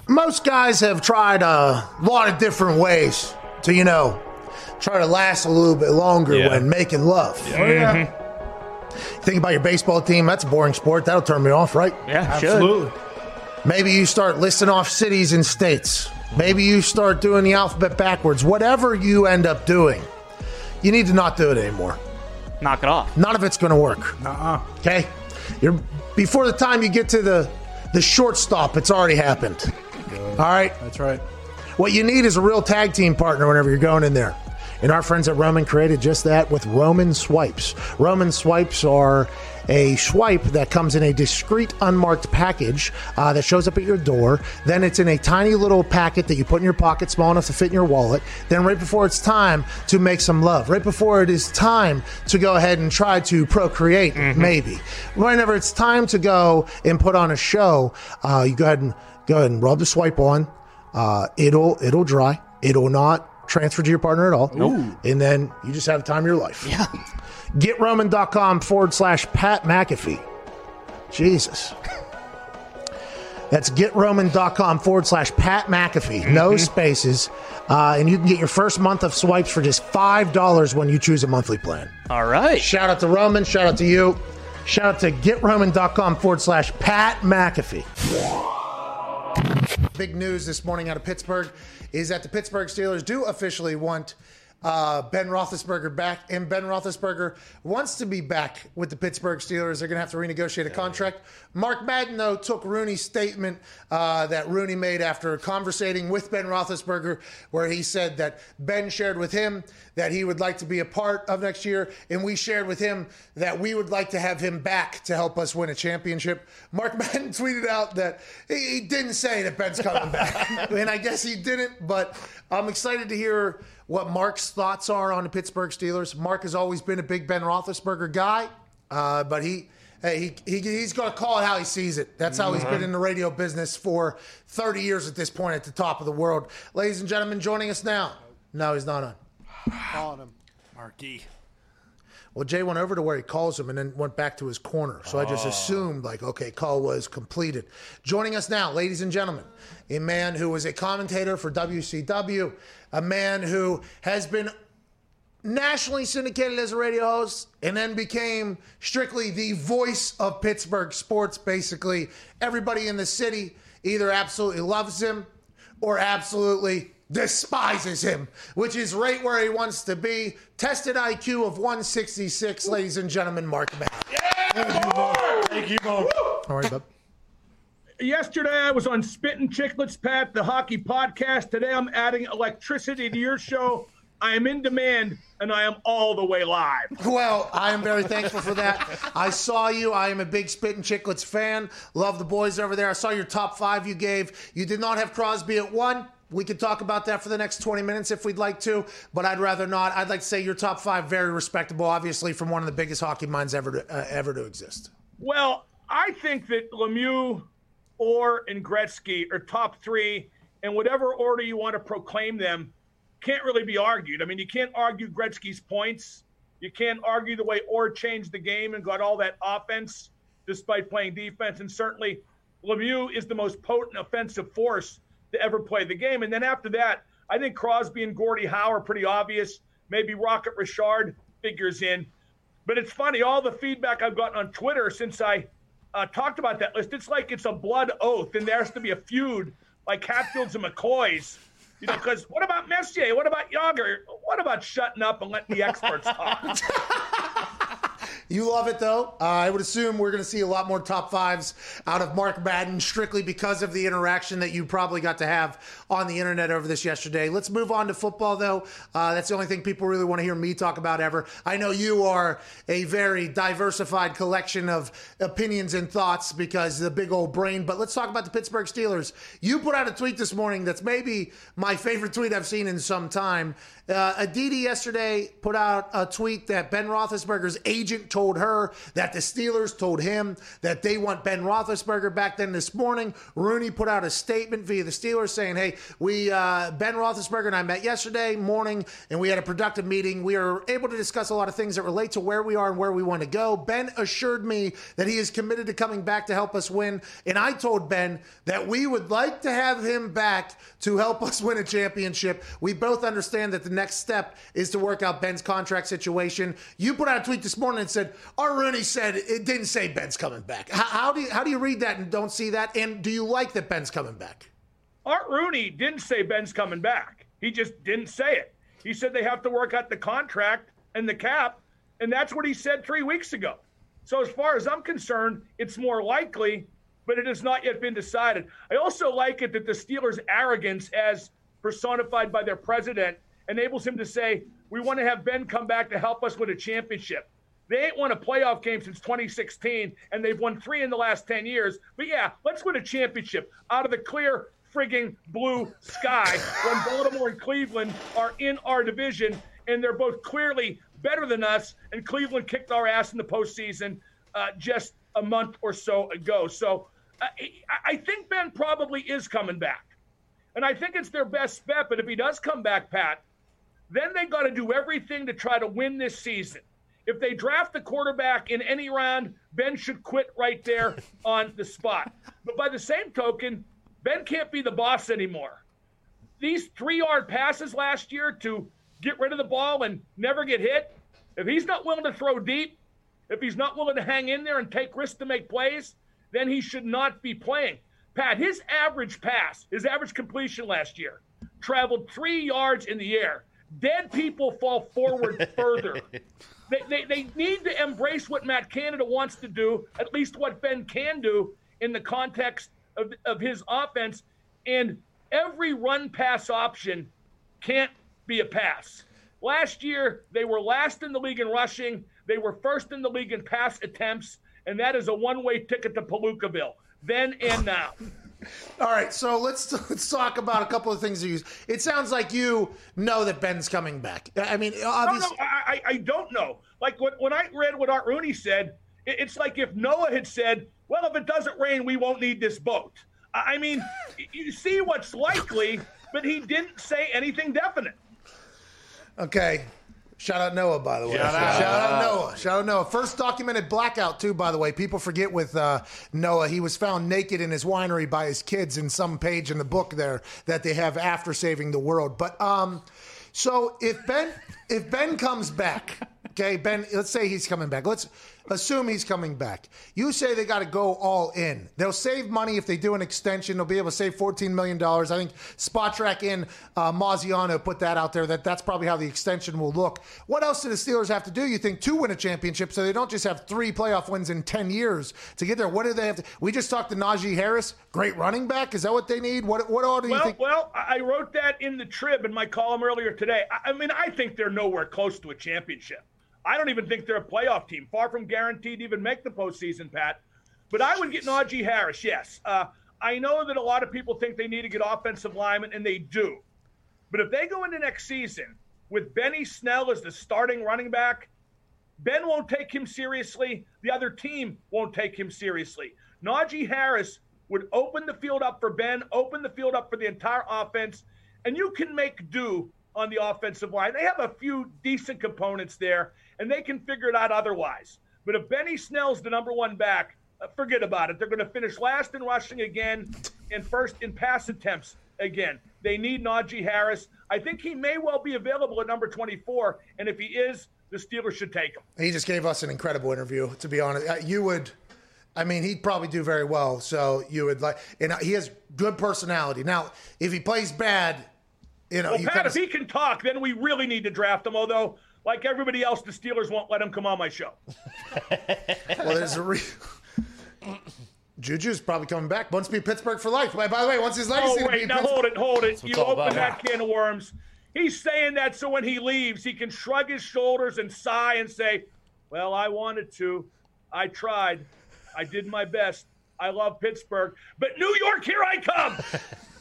A: Most guys have tried a lot of different ways to, you know, try to last a little bit longer
D: Yeah.
A: when making love.
B: Oh yeah, mm-hmm.
A: Think about your baseball team. That's a boring sport. That'll turn me off, right?
D: Yeah, should.
B: absolutely.
A: Maybe you start listing off cities and states. Maybe you start doing the alphabet backwards. Whatever you end up doing, you need to not do it anymore.
D: Knock it off.
A: None of it's going to work.
B: Uh-uh.
A: Okay, you're before the time you get to the the shortstop, it's already happened. All right.
B: That's right.
A: What you need is a real tag team partner whenever you're going in there. And our friends at Roman created just that with Roman Swipes. Roman Swipes are a swipe that comes in a discreet, unmarked package uh, that shows up at your door. Then it's in a tiny little packet that you put in your pocket, small enough to fit in your wallet. Then, right before it's time to make some love, right before it is time to go ahead and try to procreate, maybe. Whenever it's time to go and put on a show, uh, you go ahead and go ahead and rub the swipe on. Uh, it'll it'll dry. It'll not transfer to your partner at all. Nope. And then you just have the time of your life.
D: Yeah.
A: GetRoman.com forward slash Pat McAfee. Jesus. That's GetRoman.com forward slash Pat McAfee. No spaces. Uh, and you can get your first month of swipes for just $5 when you choose a monthly plan.
D: All right.
A: Shout out to Roman. Shout out to you. Shout out to GetRoman.com forward slash Pat McAfee. Big news this morning out of Pittsburgh is that the Pittsburgh Steelers do officially want uh, Ben Roethlisberger back, and Ben Roethlisberger wants to be back with the Pittsburgh Steelers. They're going to have to renegotiate a contract. Mark Madden, though, took Rooney's statement uh, that Rooney made after conversating with Ben Roethlisberger, where he said that Ben shared with him that he would like to be a part of next year, and we shared with him that we would like to have him back to help us win a championship. Mark (laughs) Madden tweeted out that he, he didn't say that Ben's coming back, (laughs) and I guess he didn't, but I'm excited to hear what Mark's thoughts are on the Pittsburgh Steelers. Mark has always been a big Ben Roethlisberger guy, uh, but he. Hey, he, he, he's going to call it how he sees it. That's how he's been in the radio business for 30 years at this point at the top of the world. Ladies and gentlemen, joining us now. No, he's not on.
E: calling him.
B: Marquee.
A: Well, Jay went over to where he calls him and then went back to his corner. So I just assumed, like, okay, call was completed. Joining us now, ladies and gentlemen, a man who was a commentator for WCW, a man who has been nationally syndicated as a radio host and then became strictly the voice of Pittsburgh sports. Basically, everybody in the city either absolutely loves him or absolutely despises him, which is right where he wants to be. Tested IQ of 166, ladies and gentlemen, Mark Matt.
D: Thank you, Bo. Thank you, Bo.
A: All right, bub.
E: Yesterday, I was on Spittin' Chicklets, Pat, the hockey podcast. Today, I'm adding electricity to your show. I am in demand, and I am all the way live.
A: Well, I am very thankful for that. I saw you. I am a big Spittin' Chicklets fan. Love the boys over there. I saw your top five you gave. You did not have Crosby at one. We could talk about that for the next 20 minutes if we'd like to, but I'd rather not. I'd like to say your top five very respectable, obviously from one of the biggest hockey minds ever to, uh, ever to exist.
E: Well, I think that Lemieux, Orr, and Gretzky are top three, in whatever order you want to proclaim them, can't really be argued. I mean, you can't argue Gretzky's points. You can't argue the way Orr changed the game and got all that offense despite playing defense. And certainly, Lemieux is the most potent offensive force to ever play the game. And then after that, I think Crosby and Gordie Howe are pretty obvious. Maybe Rocket Richard figures in. But it's funny, all the feedback I've gotten on Twitter since I uh, talked about that list, it's like it's a blood oath, and there has to be a feud like Hatfields and McCoys. You know, because what about Messier? What about Jagr? What about shutting up and letting the experts talk? (laughs)
A: You love it though. Uh, I would assume we're going to see a lot more top fives out of Mark Madden strictly because of the interaction that you probably got to have on the internet over this yesterday. Let's move on to football though. Uh, that's the only thing people really want to hear me talk about ever. I know you are a very diversified collection of opinions and thoughts because the big old brain. But let's talk about the Pittsburgh Steelers. You put out a tweet this morning that's maybe my favorite tweet I've seen in some time. Uh, Aditi yesterday put out a tweet that Ben Roethlisberger's agent told her that the Steelers told him that they want Ben Roethlisberger back. Then this morning, Rooney put out a statement via the Steelers saying, "Hey, we uh, Ben Roethlisberger and I met yesterday morning, and we had a productive meeting. We are able to discuss a lot of things that relate to where we are and where we want to go. Ben assured me that he is committed to coming back to help us win, and I told Ben that we would like to have him back to help us win a championship. We both understand that the next step is to work out Ben's contract situation. You put out a tweet this morning and said, "Art Rooney said it didn't say Ben's coming back." How, how do you, how do you read that and don't see that? And do you like that Ben's coming back?
E: Art Rooney didn't say Ben's coming back. He just didn't say it. He said they have to work out the contract and the cap, and that's what he said three weeks ago. So, as far as I'm concerned, it's more likely, but it has not yet been decided. I also like it that the Steelers' arrogance, as personified by their president, enables him to say, We want to have Ben come back to help us win a championship. They ain't won a playoff game since 2016, and they've won three in the last 10 years. But yeah, let's win a championship out of the clear frigging blue sky when Baltimore and Cleveland are in our division, and they're both clearly better than us. And Cleveland kicked our ass in the postseason uh, just a month or so ago. So uh, I think Ben probably is coming back. And I think it's their best bet. But if he does come back, Pat, then they got to do everything to try to win this season. If they draft the quarterback in any round, Ben should quit right there (laughs) on the spot. But by the same token, Ben can't be the boss anymore. These three yard passes last year to get rid of the ball and never get hit, if he's not willing to throw deep, if he's not willing to hang in there and take risks to make plays, then he should not be playing. Pat, his average pass, his average completion last year, traveled three yards in the air. Dead people fall forward (laughs) further. They, they, they need to embrace what Matt Canada wants to do, at least what Ben can do in the context of, of his offense. And every run pass option can't be a pass. Last year, they were last in the league in rushing, they were first in the league in pass attempts, and that is a one way ticket to Palookaville, then and now.
A: All right, so let's (laughs) let's talk about a couple of things you use. It sounds like you know that Ben's coming back. I mean, obviously,
E: no, no, I, I don't know. Like when, when I read what Art Rooney said, it, it's like if Noah had said, "Well, if it doesn't rain, we won't need this boat." I mean, you see what's likely, but he didn't say anything definite.
A: Okay, Shout out Noah, by the way.
B: Shout out.
A: Shout out Noah. Shout out Noah. First documented blackout, too, by the way. People forget with uh, Noah, he was found naked in his winery by his kids in some page in the book there that they have after saving the world. But um, so if Ben if Ben comes back, okay, Ben, let's say he's coming back. Let's assume he's coming back. You say they got to go all in. They'll save money if they do an extension. They'll be able to save $14 million. I think Spotrac and uh, Maziano put that out there that that's probably how the extension will look. What else do the Steelers have to do, you think, to win a championship so they don't just have three playoff wins in 10 years to get there? What do they have to? We just talked to Najee Harris, great running back. Is that what they need? What, what all do you
E: well,
A: think?
E: Well, I wrote that in the Trib in my column earlier today. I, I mean, I think they're nowhere close to a championship. I don't even think they're a playoff team. Far from guaranteed to even make the postseason, Pat. But I would get Najee Harris, yes. Uh, I know that a lot of people think they need to get offensive linemen, and they do. But if they go into next season with Benny Snell as the starting running back, Ben won't take him seriously. The other team won't take him seriously. Najee Harris would open the field up for Ben, open the field up for the entire offense, and you can make do on the offensive line. They have a few decent components there, and they can figure it out otherwise. But if Benny Snell's the number one back, uh, forget about it. They're going to finish last in rushing again and first in pass attempts again. They need Najee Harris. I think he may well be available at number 24, and if he is, the Steelers should take him.
A: He just gave us an incredible interview, to be honest. Uh, you would. I mean, he'd probably do very well. So you would like, and he has good personality. Now, if he plays bad, you know,
E: well,
A: you
E: Pat,
A: kinda,
E: if he can talk, then we really need to draft him. Although, like everybody else, the Steelers won't let him come on my show. (laughs)
A: well, there's a re- Juju's probably coming back. Wants to be Pittsburgh for life. By, by the way, once his legacy
E: Oh
A: to be
E: wait,
A: in
E: now
A: Pittsburgh-
E: hold it, hold it. You
F: it's all
E: open
F: about.
E: that can of worms. He's saying that so when he leaves, he can shrug his shoulders and sigh and say, "Well, I wanted to, I tried, I did my best. I love Pittsburgh, but New York, here I come." (laughs)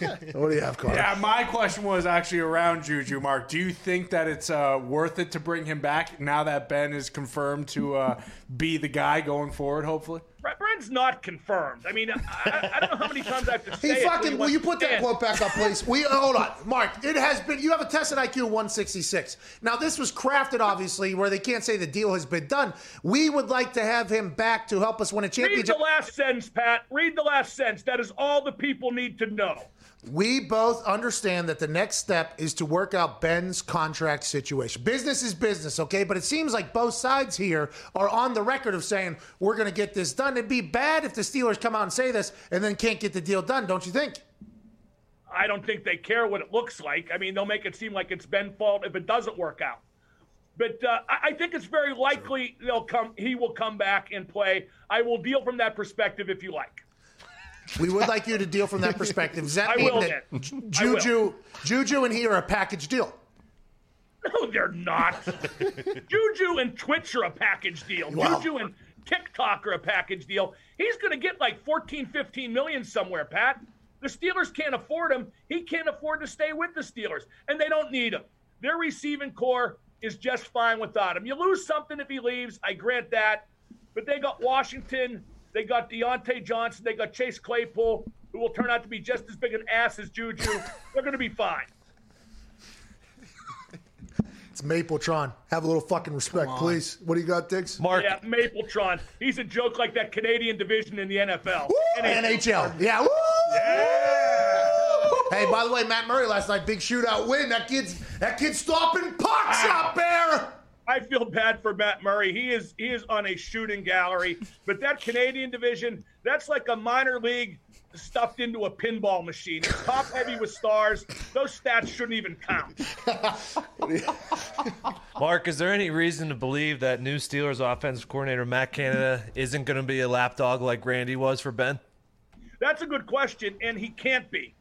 E: (laughs)
A: What do you have, Carter?
B: Yeah, my question was actually around Juju, Mark. Do you think that it's uh, worth it to bring him back now that Ben is confirmed to uh, be the guy going forward, hopefully?
E: Brett Brent's not confirmed. I mean, I, I don't know how many times I have to say
A: He
E: it.
A: fucking. Will you put that
E: Dan,
A: quote back up, please? We hold on, Mark. It has been. You have a tested IQ of 166. Now this was crafted, obviously, where they can't say the deal has been done. We would like to have him back to help us win a championship.
E: Read
A: championship.
E: the last sentence, Pat. Read the last sentence. That is all the people need to know.
A: We both understand that the next step is to work out Ben's contract situation. Business is business, okay? But it seems like both sides here are on the record of saying we're going to get this done. It'd be bad if the Steelers come out and say this and then can't get the deal done, don't you think?
E: I don't think they care what it looks like. I mean, they'll make it seem like it's Ben's fault if it doesn't work out. But uh, I think it's very likely they'll come. He will come back and play. I will deal from that perspective if you like.
A: We would like you to deal from that perspective. Does that
E: I
A: mean
E: will
A: that
E: then.
A: Ju-
E: I will.
A: Juju, Juju and he are a package deal?
E: No, they're not. (laughs) Juju and Twitch are a package deal.
A: Wow.
E: Juju and TikTok are a package deal. He's going to get like 14, 15 million somewhere, Pat. The Steelers can't afford him. He can't afford to stay with the Steelers, and they don't need him. Their receiving corps is just fine without him. You lose something if he leaves, I grant that. But they got Washington, they got Diontae Johnson, they got Chase Claypool, who will turn out to be just as big an ass as Juju. They're going to be fine. (laughs)
A: It's Mapletron. Have a little fucking respect, please. What do you got, Diggs?
F: Mark,
E: Yeah, Mapletron. He's a joke like that Canadian division in the NFL.
A: Woo!
E: NHL.
A: NHL. Yeah. Woo! Hey, by the way, Matt Murray last night, big shootout win. That kid's that kid's stopping pucks ah. out there.
E: I feel bad for Matt Murray. He is he is on a shooting gallery, but that Canadian division, that's like a minor league stuffed into a pinball machine. It's top heavy with stars. Those stats shouldn't even count. (laughs)
F: Mark, is there any reason to believe that new Steelers offensive coordinator Matt Canada isn't going to be a lapdog like Randy was for Ben?
E: That's a good question, and he can't be.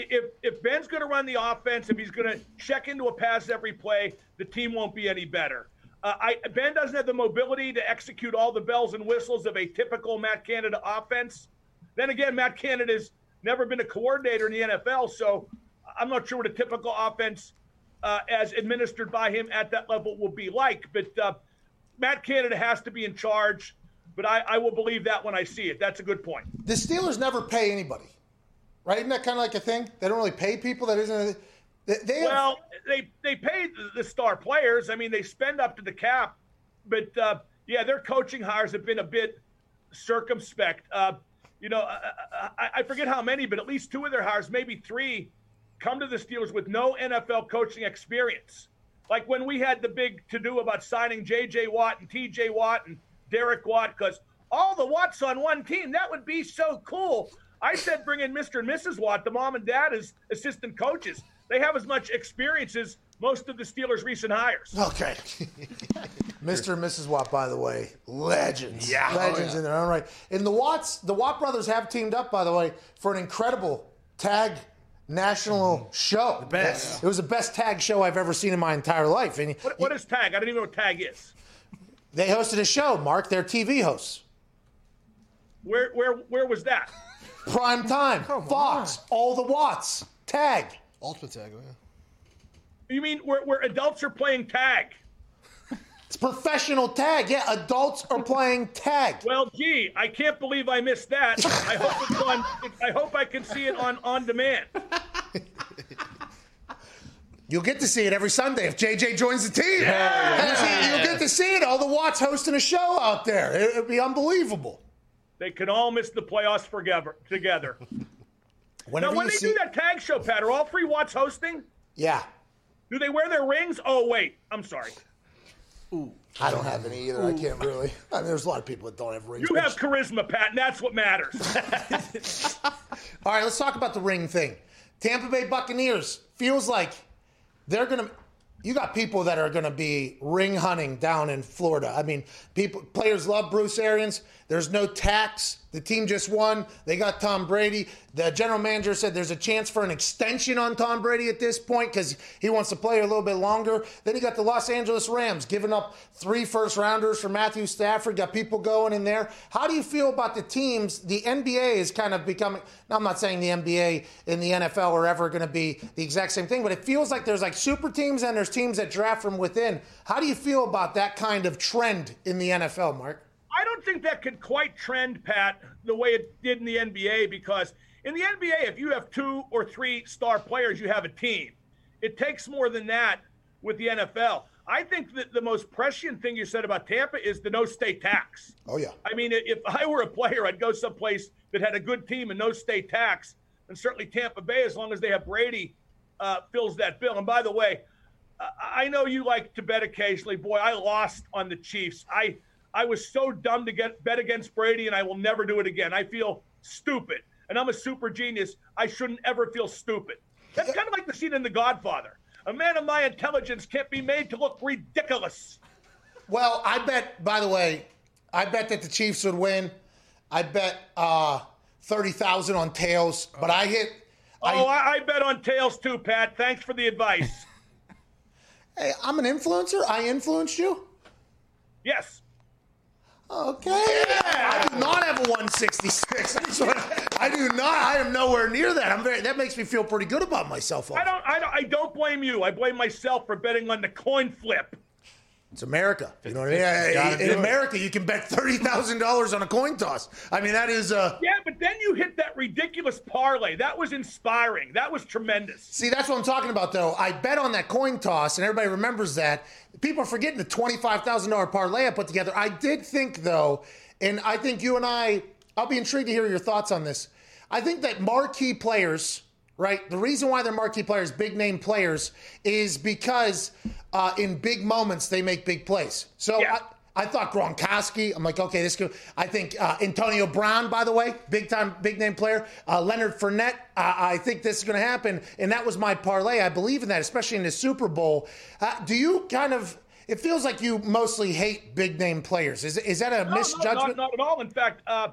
E: If if Ben's going to run the offense, if he's going to check into a pass every play, the team won't be any better. Uh, I, ben doesn't have the mobility to execute all the bells and whistles of a typical Matt Canada offense. Then again, Matt Canada's never been a coordinator in the NFL, so I'm not sure what a typical offense uh, as administered by him at that level will be like. But uh, Matt Canada has to be in charge. But I, I will believe that when I see it. That's a good point.
A: The Steelers never pay anybody, right? Isn't that kind of like a thing? They don't really pay people. That isn't. A, they, they have,
E: Well, they they pay the, star players. I mean, they spend up to the cap, but uh, yeah, their coaching hires have been a bit circumspect. Uh, you know, I, I, I forget how many, but at least two of their hires, maybe three, come to the Steelers with no NFL coaching experience. Like when we had the big to do about signing J.J. Watt and T.J. Watt and Derek Watt because all the Watts on one team, that would be so cool. I said bring in Mr. and Mrs. Watt, the mom and dad as assistant coaches. They have as much experience as most of the Steelers' recent hires.
A: Okay. (laughs) Mr. and Mrs. Watt, by the way, legends.
B: Yeah.
A: Oh, legends
D: Oh, yeah.
A: in their own right. And the Watts, the Watt brothers have teamed up, by the way, for an incredible tag national mm-hmm. show. The
B: best.
A: It was the best tag show I've ever seen in my entire life. And
E: What, what is tag? I don't even know what tag is.
A: they hosted a show, Mark, They're TV hosts.
E: Where where where was that?
A: Prime time, Fox, all the Watts, tag.
D: Ultimate tag, oh, yeah.
E: You mean where, where adults are playing tag?
A: It's professional tag. Yeah, adults are playing tag.
E: Well, gee, I can't believe I missed that. (laughs) I hope it's on. I hope I can see it on on demand.
A: You'll get to see it every Sunday if JJ joins the team. You'll get to see it. All the Watts hosting a show out there. It, it'd be unbelievable.
E: They can all miss the playoffs forever together. (laughs)
A: Whenever
E: Now, when they
A: see,
E: do that tag show, Pat, are all three Watts hosting?
A: yeah,
E: Do they wear their rings? Oh wait, I'm sorry. Ooh.
A: I don't have any either. I can't really. I mean, there's a lot of people that don't have rings.
E: You have charisma, Pat, and that's what matters. (laughs)
A: All right, let's talk about the ring thing. Tampa Bay Buccaneers feels like they're gonna. You got people that are gonna be ring hunting down in Florida. I mean, people players love Bruce Arians. There's no tax. The team just won. They got Tom Brady. The general manager said there's a chance for an extension on Tom Brady at this point because he wants to play a little bit longer. Then he got the Los Angeles Rams giving up three first rounders for Matthew Stafford. Got people going in there. How do you feel about the teams? The NBA is kind of becoming. Now, I'm not saying the NBA and the NFL are ever going to be the exact same thing, but it feels like there's like super teams and there's teams that draft from within. How do you feel about that kind of trend in the NFL, Mark?
E: I don't think that could quite trend, Pat, the way it did in the NBA because in the NBA, if you have two or three star players, you have a team. It takes more than that with the NFL. I think that the most prescient thing you said about Tampa is the no state tax.
A: Oh yeah.
E: I mean, if I were a player, I'd go someplace that had a good team and no state tax, and certainly Tampa Bay, as long as they have Brady, uh, fills that bill. And by the way, I I know you like to bet occasionally. Boy, I lost on the Chiefs. I I was so dumb to get bet against Brady, and I will never do it again. I feel stupid, and I'm a super genius. I shouldn't ever feel stupid. That's kind of like the scene in The Godfather. A man of my intelligence can't be made to look ridiculous.
A: Well, I bet. By the way, I bet that the Chiefs would win. I bet uh, thirty thousand on tails, but I hit.
E: Oh, I, I bet on tails too, Pat. Thanks for the advice. (laughs)
A: Hey, I'm an influencer. I influenced you.
E: yes.
A: Okay. Yeah. I do not have a 166. I do not. I am nowhere near that. I'm very. That makes me feel pretty good about myself.
E: I don't, I don't. I don't blame you. I blame myself for betting on the coin flip.
A: It's America. You know what I mean? In
F: it.
A: America, you can bet thirty thousand dollars on a coin toss. I mean, that is. Uh,
E: Yeah, but then you hit that ridiculous parlay. That was inspiring. That was tremendous.
A: See, that's what I'm talking about, though. I bet on that coin toss, and everybody remembers that. People are forgetting the twenty-five thousand dollar parlay I put together. I did think, though, and I think you and I. I'll be intrigued to hear your thoughts on this. I think that marquee players, right? The reason why they're marquee players, big name players, is because uh, in big moments they make big plays. So.
E: Yeah.
A: I, I thought Gronkowski. I'm like, okay, this could. I think uh, Antonio Brown, by the way, big time, big name player. Uh, Leonard Fournette. Uh, I think this is going to happen, and that was my parlay. I believe in that, especially in the Super Bowl. Uh, do you kind of? It feels like you mostly hate big name players. Is is that a
E: No, no,
A: misjudgment?
E: not, not at all. In fact, uh,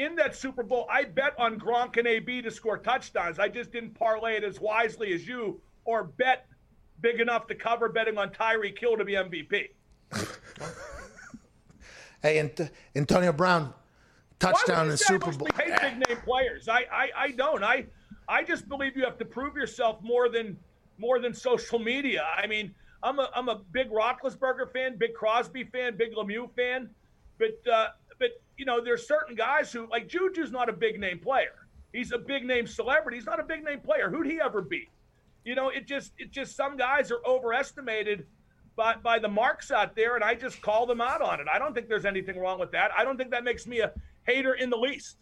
E: in that Super Bowl, I bet on Gronk and AB to score touchdowns. I just didn't parlay it as wisely as you, or bet big enough to cover betting on Tyreek Hill to be MVP. (laughs)
A: Hey, Ant- Antonio Brown, touchdown in the
E: would you say I
A: Super Bowl.
E: mostly hate big name players. I, I, I don't. I, I just believe you have to prove yourself more than more than social media. I mean, I'm a I'm a big Roethlisberger fan, big Crosby fan, big Lemieux fan, but uh, but you know, there's certain guys who like Juju's not a big name player. He's a big name celebrity. He's not a big name player. Who'd he ever beat? You know, it just it just some guys are overestimated by by the marks out there, and I just call them out on it. I don't think there's anything wrong with that. I don't think that makes me a hater in the least.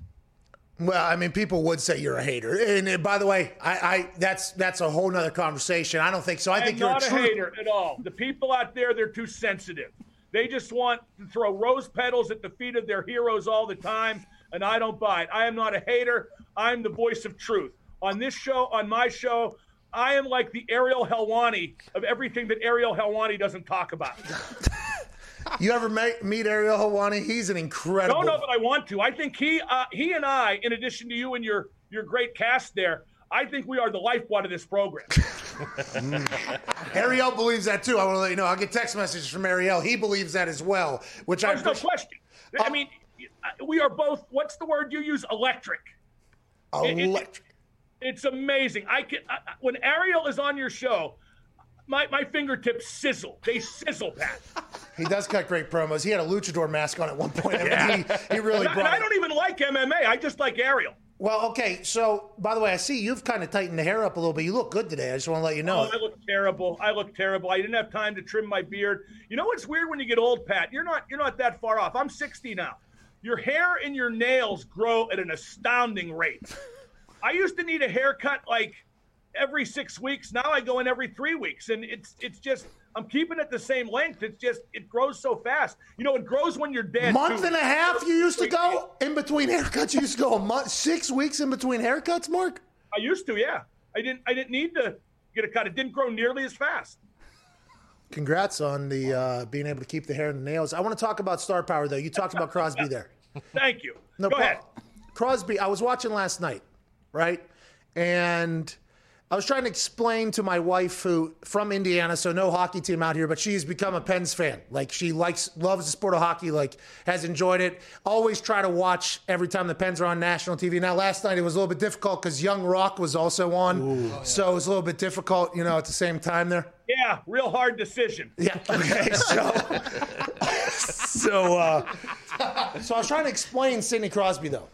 A: Well, I mean, people would say you're a hater, and uh, by the way, I, I that's that's a whole nother conversation. I don't think so. I
E: I'm
A: think you're
E: not a,
A: true.
E: hater at all. The people out there, they're too sensitive. They just want to throw rose petals at the feet of their heroes all the time, and I don't buy it. I am not a hater. I'm the voice of truth. On this show, on my show, I am like the Ariel Helwani of everything that Ariel Helwani doesn't talk about. (laughs)
A: You ever meet, meet Ariel Helwani? He's an incredible.
E: Don't know that I want to. I think he, uh, he and I, in addition to you and your your great cast there, I think we are the lifeblood of this program. (laughs)
A: Ariel believes that too. I want to let you know. I'll get text messages from Ariel. He believes that as well, which I
E: There's no
A: appreciate.
E: question. I oh. mean, we are both. What's the word you use? Electric. it-
A: Electric.
E: It's amazing. I can I, I- when Ariel is on your show, my, my fingertips sizzle. They sizzle, Pat.
A: He does cut great promos. He had a luchador mask on at one point. I mean, he, he really
E: And I, and I don't even like MMA. I just like Ariel.
A: Well, okay. So, by the way, I see you've kind of tightened the hair up a little bit. You look good today. I just want to let you know.
E: Oh, I look terrible. I look terrible. I didn't have time to trim my beard. You know what's weird when you get old, Pat? You're not you're not that far off. I'm 60 now. Your hair and your nails grow at an astounding rate. I used to need a haircut like every six weeks. Now I go in every three weeks, and it's it's just I'm keeping it the same length. It's just it grows so fast. You know, it grows when you're dead.
A: month
E: too.
A: and a half you used to go in between haircuts. You used to go a month, six weeks in between haircuts, Mark.
E: I used to, yeah. I didn't I didn't need to get a cut. It didn't grow nearly as fast.
A: Congrats on the uh, being able to keep the hair and the nails. I want to talk about star power though. You talked about Crosby there. (laughs)
E: Thank you.
A: No
E: Go
A: problem.
E: ahead.
A: Crosby, I was watching last night, right? And I was trying to explain to my wife, who from Indiana, so no hockey team out here, but she's become a Pens fan. Like she likes, loves the sport of hockey. Like has enjoyed it. Always try to watch every time the Pens are on national TV. Now last night it was a little bit difficult because Young Rock was also on, so it was a little bit difficult, you know, at the same time there.
E: Yeah, real hard decision.
A: Yeah. (laughs) Okay. So, (laughs) so, uh, so I was trying to explain Sidney Crosby though,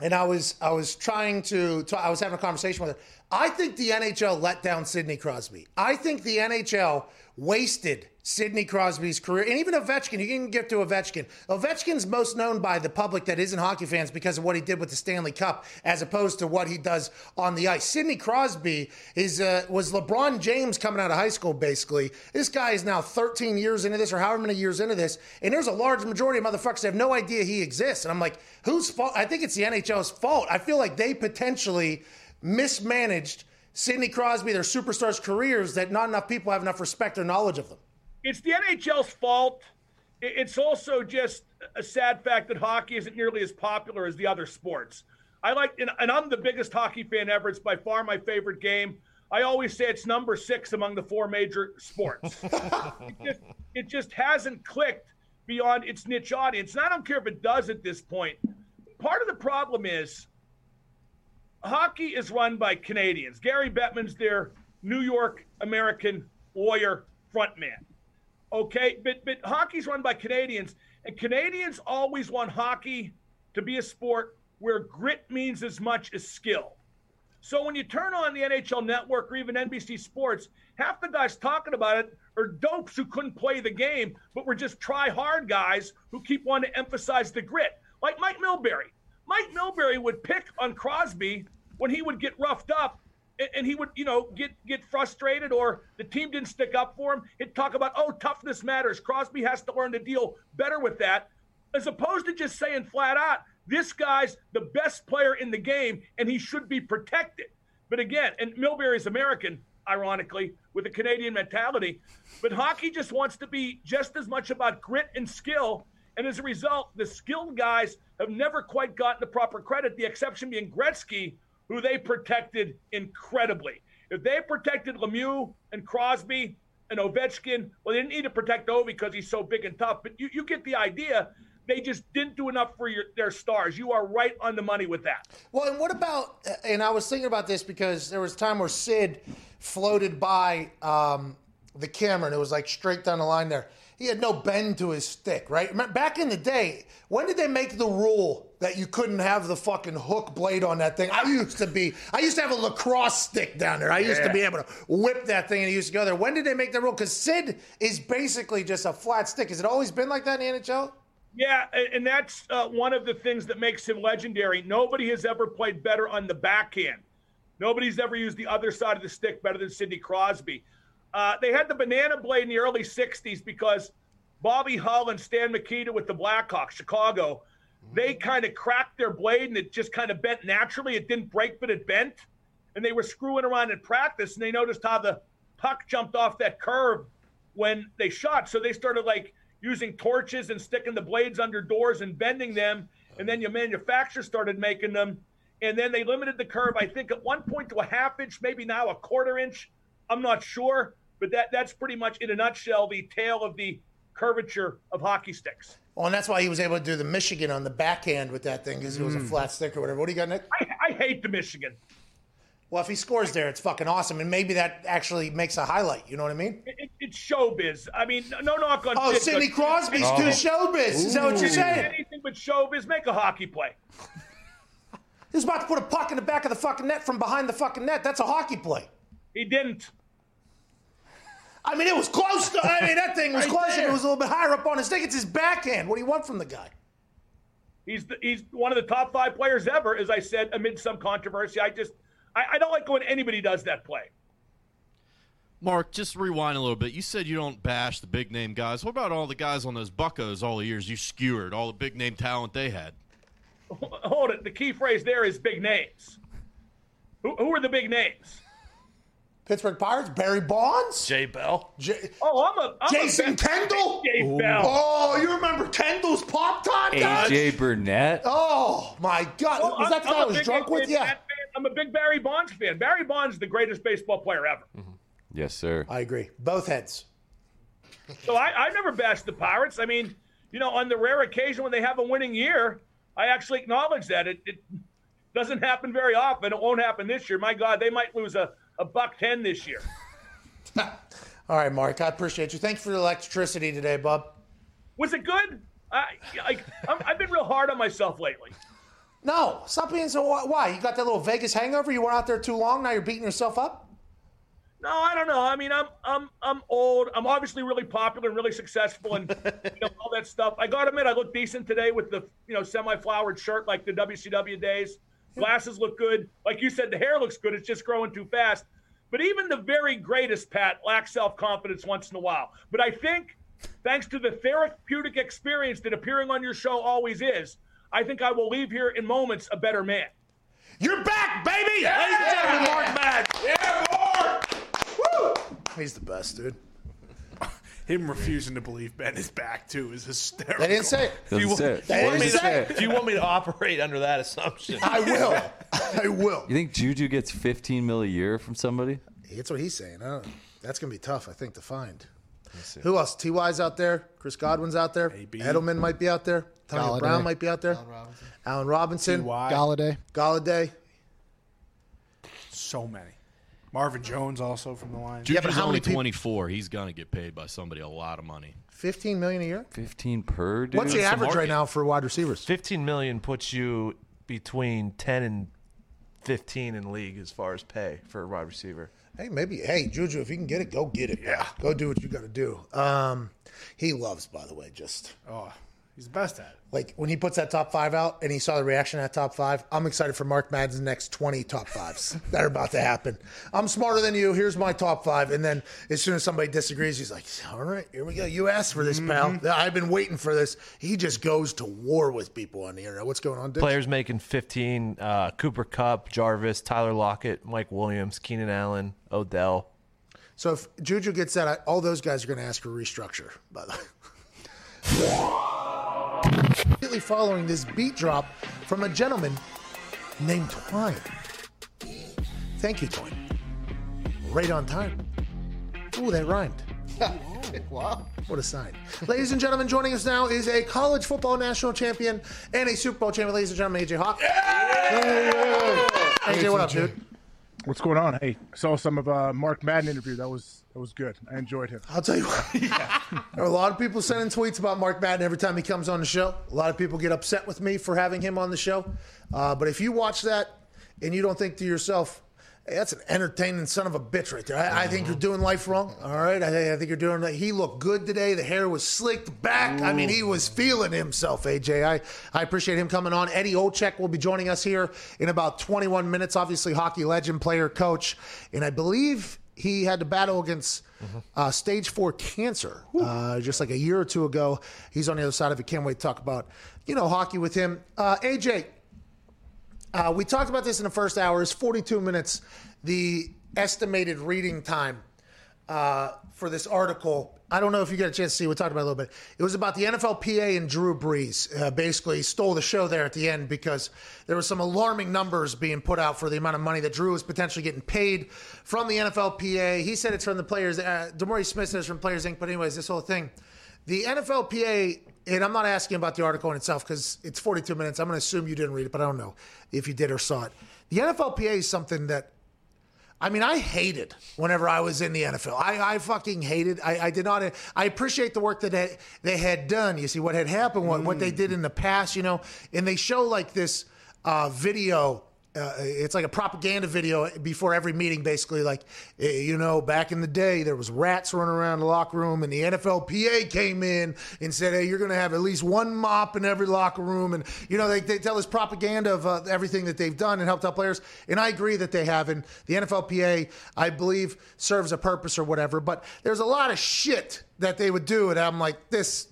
A: and I was I was trying to, to I was having a conversation with her. I think the NHL let down Sidney Crosby. I think the NHL wasted Sidney Crosby's career, and even Ovechkin. You can get to Ovechkin. Ovechkin's most known by the public that isn't hockey fans because of what he did with the Stanley Cup, as opposed to what he does on the ice. Sidney Crosby is uh, was LeBron James coming out of high school. Basically, this guy is now 13 years into this, or however many years into this, and there's a large majority of motherfuckers that have no idea he exists. And I'm like, whose fault? I think it's the NHL's fault. I feel like they potentially mismanaged Sidney Crosby, their superstars' careers, that not enough people have enough respect or knowledge of them.
E: It's the NHL's fault. It's also just a sad fact that hockey isn't nearly as popular as the other sports. I like, and, and I'm the biggest hockey fan ever. It's by far my favorite game. I always say it's number six among the four major sports. (laughs) it, just, it just hasn't clicked beyond its niche audience. And I don't care if it does at this point. Part of the problem is hockey is run by Canadians. Gary Bettman's their New York American lawyer frontman. Okay, but but hockey's run by Canadians, and Canadians always want hockey to be a sport where grit means as much as skill. So when you turn on the NHL network or even NBC Sports, half the guys talking about it are dopes who couldn't play the game, but were just try hard guys who keep wanting to emphasize the grit. Like Mike Milbury. Mike Milbury would pick on Crosby when he would get roughed up and- he would, you know, get get frustrated or the team didn't stick up for him. He'd talk about, oh, toughness matters. Crosby has to learn to deal better with that, as opposed to just saying flat out, this guy's the best player in the game and he should be protected. But again, and Milbury's American, ironically, with a Canadian mentality. But hockey just wants to be just as much about grit and skill. And as a result, the skilled guys have never quite gotten the proper credit, the exception being Gretzky, who they protected incredibly. If they protected Lemieux and Crosby and Ovechkin, well, they didn't need to protect Ovi because he's so big and tough. But you, you get the idea. They just didn't do enough for your, their stars. You are right on the money with that.
A: Well, and what about? And I was thinking about this because there was a time where Sid floated by um, the camera, and it was like straight down the line there. He had no bend to his stick, right? Back in the day, when did they make the rule that you couldn't have the fucking hook blade on that thing? I used to be, I used to have a lacrosse stick down there. I used to be able to whip that thing, and it used to go there. When did they make that rule? Because Sid is basically just a flat stick. Has it always been like that in the NHL?
E: Yeah, and that's uh, one of the things that makes him legendary. Nobody has ever played better on the backhand. Nobody's ever used the other side of the stick better than Sidney Crosby. Uh, they had the banana blade in the early 60s because Bobby Hull and Stan Mikita with the Blackhawks, Chicago, they kind of cracked their blade and it just kind of bent naturally. It didn't break, but it bent. And they were screwing around in practice and they noticed how the puck jumped off that curve when they shot. So they started like using torches and sticking the blades under doors and bending them. And then your manufacturer started making them. And then they limited the curve, I think, at one point to a half inch, maybe now a quarter inch. I'm not sure. But that, that's pretty much, in a nutshell, the tale of the curvature of hockey sticks.
A: Well, and that's why he was able to do the Michigan on the backhand with that thing because it was a mm. flat stick or whatever. What do you got, Nick?
E: I, I hate the Michigan.
A: Well, if he scores there, it's fucking awesome, and maybe that actually makes a highlight. You know what I mean?
E: It, it, it's showbiz. I mean, no knock on.
A: Oh,
E: Sid,
A: Sidney Crosby's
F: Oh.
A: too showbiz. Is that what you're saying?
E: Anything but showbiz, make a hockey play.
A: He's about to put a puck in the back of the fucking net from behind the fucking net. That's a hockey play.
E: He didn't.
A: I mean, it was close. To, I mean, that thing was
E: Right
A: close, and
E: there.
A: it was a little bit higher up on his stick. It's his backhand. What do you want from the guy?
E: He's the, he's one of the top five players ever, as I said, amid some controversy. I just I, I don't like when anybody does that play.
G: Mark, just rewind a little bit. You said you don't bash the big name guys. What about all the guys on those Buccos all the years you skewered, all the big name talent they had? (laughs)
E: Hold it. The key phrase there is big names. Who, who are the big names?
A: Pittsburgh Pirates, Barry Bonds,
F: Jay Bell.
A: J-
E: Oh, I'm a I'm
A: Jason
E: a
A: Kendall.
E: Jay Bell.
A: Oh, you remember Kendall's pop time, guys?
H: AJ Burnett.
A: Oh my God!
E: Well,
A: was that the
E: I'm-
A: guy I was drunk
E: AJ
A: with? Yeah,
E: fan. I'm a big Barry Bonds fan. Barry Bonds is the greatest baseball player ever. Mm-hmm.
H: Yes, sir.
A: I agree. Both heads.
E: So I, I've never bashed the Pirates. I mean, you know, on the rare occasion when they have a winning year, I actually acknowledge that. It, it doesn't happen very often. It won't happen this year. My God, they might lose a, a buck 10 this year. (laughs)
A: All right, Mark. I appreciate you. Thanks for the electricity today, bub.
E: Was it good? I, I, I'm, I've been real hard on myself lately.
A: No, stop being so. Why? You got that little Vegas hangover? You went out there too long. Now you're beating yourself up.
E: No, I don't know. I mean, I'm I'm I'm old. I'm obviously really popular and really successful, and you know all that stuff. I got to admit, I look decent today with the you know semi-flowered shirt like the WCW days. Glasses look good. Like you said, the hair looks good. It's just growing too fast. But even the very greatest Pat lacks self-confidence once in a while. But I think, thanks to the therapeutic experience that appearing on your show always is, I think I will leave here in moments a better man.
A: You're back, baby! Ladies and gentlemen, Mark Madden. Yeah, Mark! Woo! He's the best, dude.
B: Him refusing to believe Ben is back too is hysterical.
A: They didn't say it.
H: Doesn't say it.
A: They
H: What
A: didn't
H: does it
A: say
H: say?
F: If you want me to operate under that assumption,
A: I will. I will.
H: You think Juju gets 15 mil a year from somebody?
A: That's what he's saying. I don't know. That's going to be tough, I think, to find. Who else? Ty's out there. Chris Godwin's out there.
B: AB.
A: Edelman might be out there. Tony
I: Golladay.
A: Brown might be out there. Allen Robinson.
B: Why?
I: Golladay.
A: Golladay.
B: So many. Marvin Jones also from the line.
G: Juju's
A: but how
G: only
A: many peop-
G: 24. He's going to get paid by somebody a lot of money.
A: 15 million a year?
H: 15 per dude?
A: What's the
G: the
A: average right
G: market.
A: now for wide receivers?
F: 15 million puts you between 10 and 15 in league as far as pay for a wide receiver.
A: Hey, maybe. Hey, Juju, if you can get it, go get it. Yeah. Go do what you got to do. Um, he loves, by the way, just
B: Oh, he's best at it.
A: like when he puts that top five out and he saw the reaction at top five. I'm excited for Mark Madden's next 20 top fives (laughs) that are about to happen. I'm smarter than you. Here's my top five. And then as soon as somebody disagrees, he's like, all right, here we go. You asked for this, pal. I've been waiting for this. He just goes to war with people on the internet. What's going on, Dick?
F: Players making 15 uh, Cooper Kupp, Jarvis, Tyler Lockett, Mike Williams, Keenan Allen, Odell.
A: So if Juju gets that, all those guys are going to ask for restructure, by the way. (laughs) Immediately following this beat drop from a gentleman named Twine. Thank you, Twine. Right on time. Ooh, that rhymed. (laughs)
I: wow.
A: What a sign. Ladies and gentlemen, joining us now is a college football national champion and a Super Bowl champion. Ladies and gentlemen, AJ Hawk. hey AJ, what up, dude?
D: What's going on? Hey, I saw some of uh, Mark Madden interview. That was that was good. I enjoyed him.
A: I'll tell you what. (laughs) There are a lot of people sending tweets about Mark Madden every time he comes on the show. A lot of people get upset with me for having him on the show. Uh, but if you watch that and you don't think to yourself, hey, that's an entertaining son of a bitch right there. I, I think you're doing life wrong. All right. I, I think you're doing that. He looked good today. The hair was slicked back. I mean, he was feeling himself, AJ. I, I appreciate him coming on. Eddie Olczyk will be joining us here in about 21 minutes. Obviously, hockey legend, player, coach. And I believe he had to battle against uh, stage four cancer uh, just like a year or two ago. He's on the other side of it. Can't wait to talk about you know hockey with him. Uh, AJ, uh, we talked about this in the first hour. It's 42 minutes. The estimated reading time uh, for this article. I don't know if you get a chance to see. We talked about a little bit. It was about the NFLPA and Drew Brees. Uh, basically, stole the show there at the end because there were some alarming numbers being put out for the amount of money that Drew was potentially getting paid from the NFLPA. He said it's from the players. Uh, Smith says from Players Inc. But anyways, this whole thing, the NFLPA, and I'm not asking about the article in itself because it's 42 minutes. I'm going to assume you didn't read it, but I don't know if you did or saw it. The NFLPA is something that I mean, I hated whenever I was in the NFL. I, I fucking hated. I, I did not. I appreciate the work that they, they had done. You see what had happened, what, what they did in the past, you know, and they show like this uh, video. Uh, it's like a propaganda video before every meeting, basically. Like, eh, you know, back in the day, there was rats running around the locker room, and the NFLPA came in and said, "Hey, you're going to have at least one mop in every locker room." And you know, they, they tell this propaganda of uh, everything that they've done and helped out players. And I agree that they have. And the NFLPA, I believe, serves a purpose or whatever. But there's a lot of shit that they would do, and I'm like, this.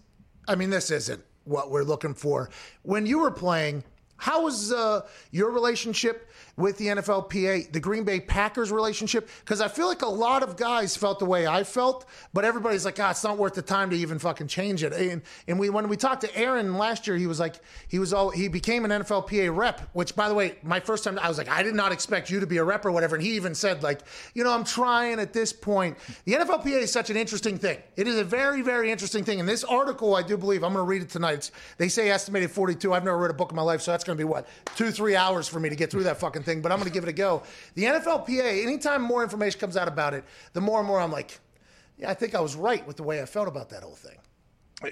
A: I mean, this isn't what we're looking for. When you were playing, how was uh, your relationship with the NFLPA, the Green Bay Packers relationship? Because I feel like a lot of guys felt the way I felt, but everybody's like, ah, it's not worth the time to even fucking change it. And and we when we talked to Aaron last year, he was like, he was all he became an NFLPA rep. Which, by the way, my first time I was like, I did not expect you to be a rep or whatever. And he even said like, you know, I'm trying at this point. The NFLPA is such an interesting thing. It is a very very interesting thing. And this article, I do believe, I'm going to read it tonight. It's, they say estimated 42. I've never read a book in my life, so that's going to be what two three hours for me to get through that fucking thing. But I'm going to give it a go. The NFLPA. Anytime more information comes out about it, the more and more I'm like, yeah, I think I was right with the way I felt about that whole thing.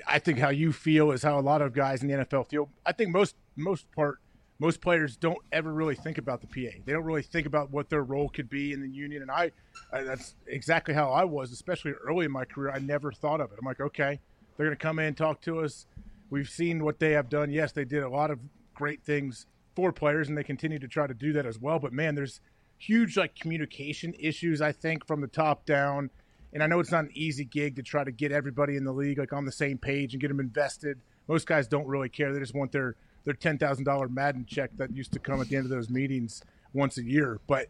D: I think how you feel is how a lot of guys in the NFL feel. I think most most part most players don't ever really think about the PA. They don't really think about what their role could be in the union. And I, that's exactly how I was, especially early in my career. I never thought of it. I'm like, okay, they're going to come in talk to us. We've seen what they have done. Yes, they did a lot of great things for players, and they continue to try to do that as well. But man, there's huge like communication issues. I think from the top down. And I know it's not an easy gig to try to get everybody in the league like on the same page and get them invested. Most guys don't really care; they just want their their ten thousand dollar Madden check that used to come at the end of those meetings once a year. But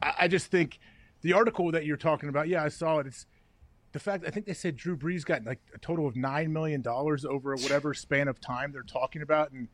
D: I, I just think the article that you're talking about, yeah, I saw it. It's the fact I think they said Drew Brees got like a total of nine million dollars over whatever span of time they're talking about, and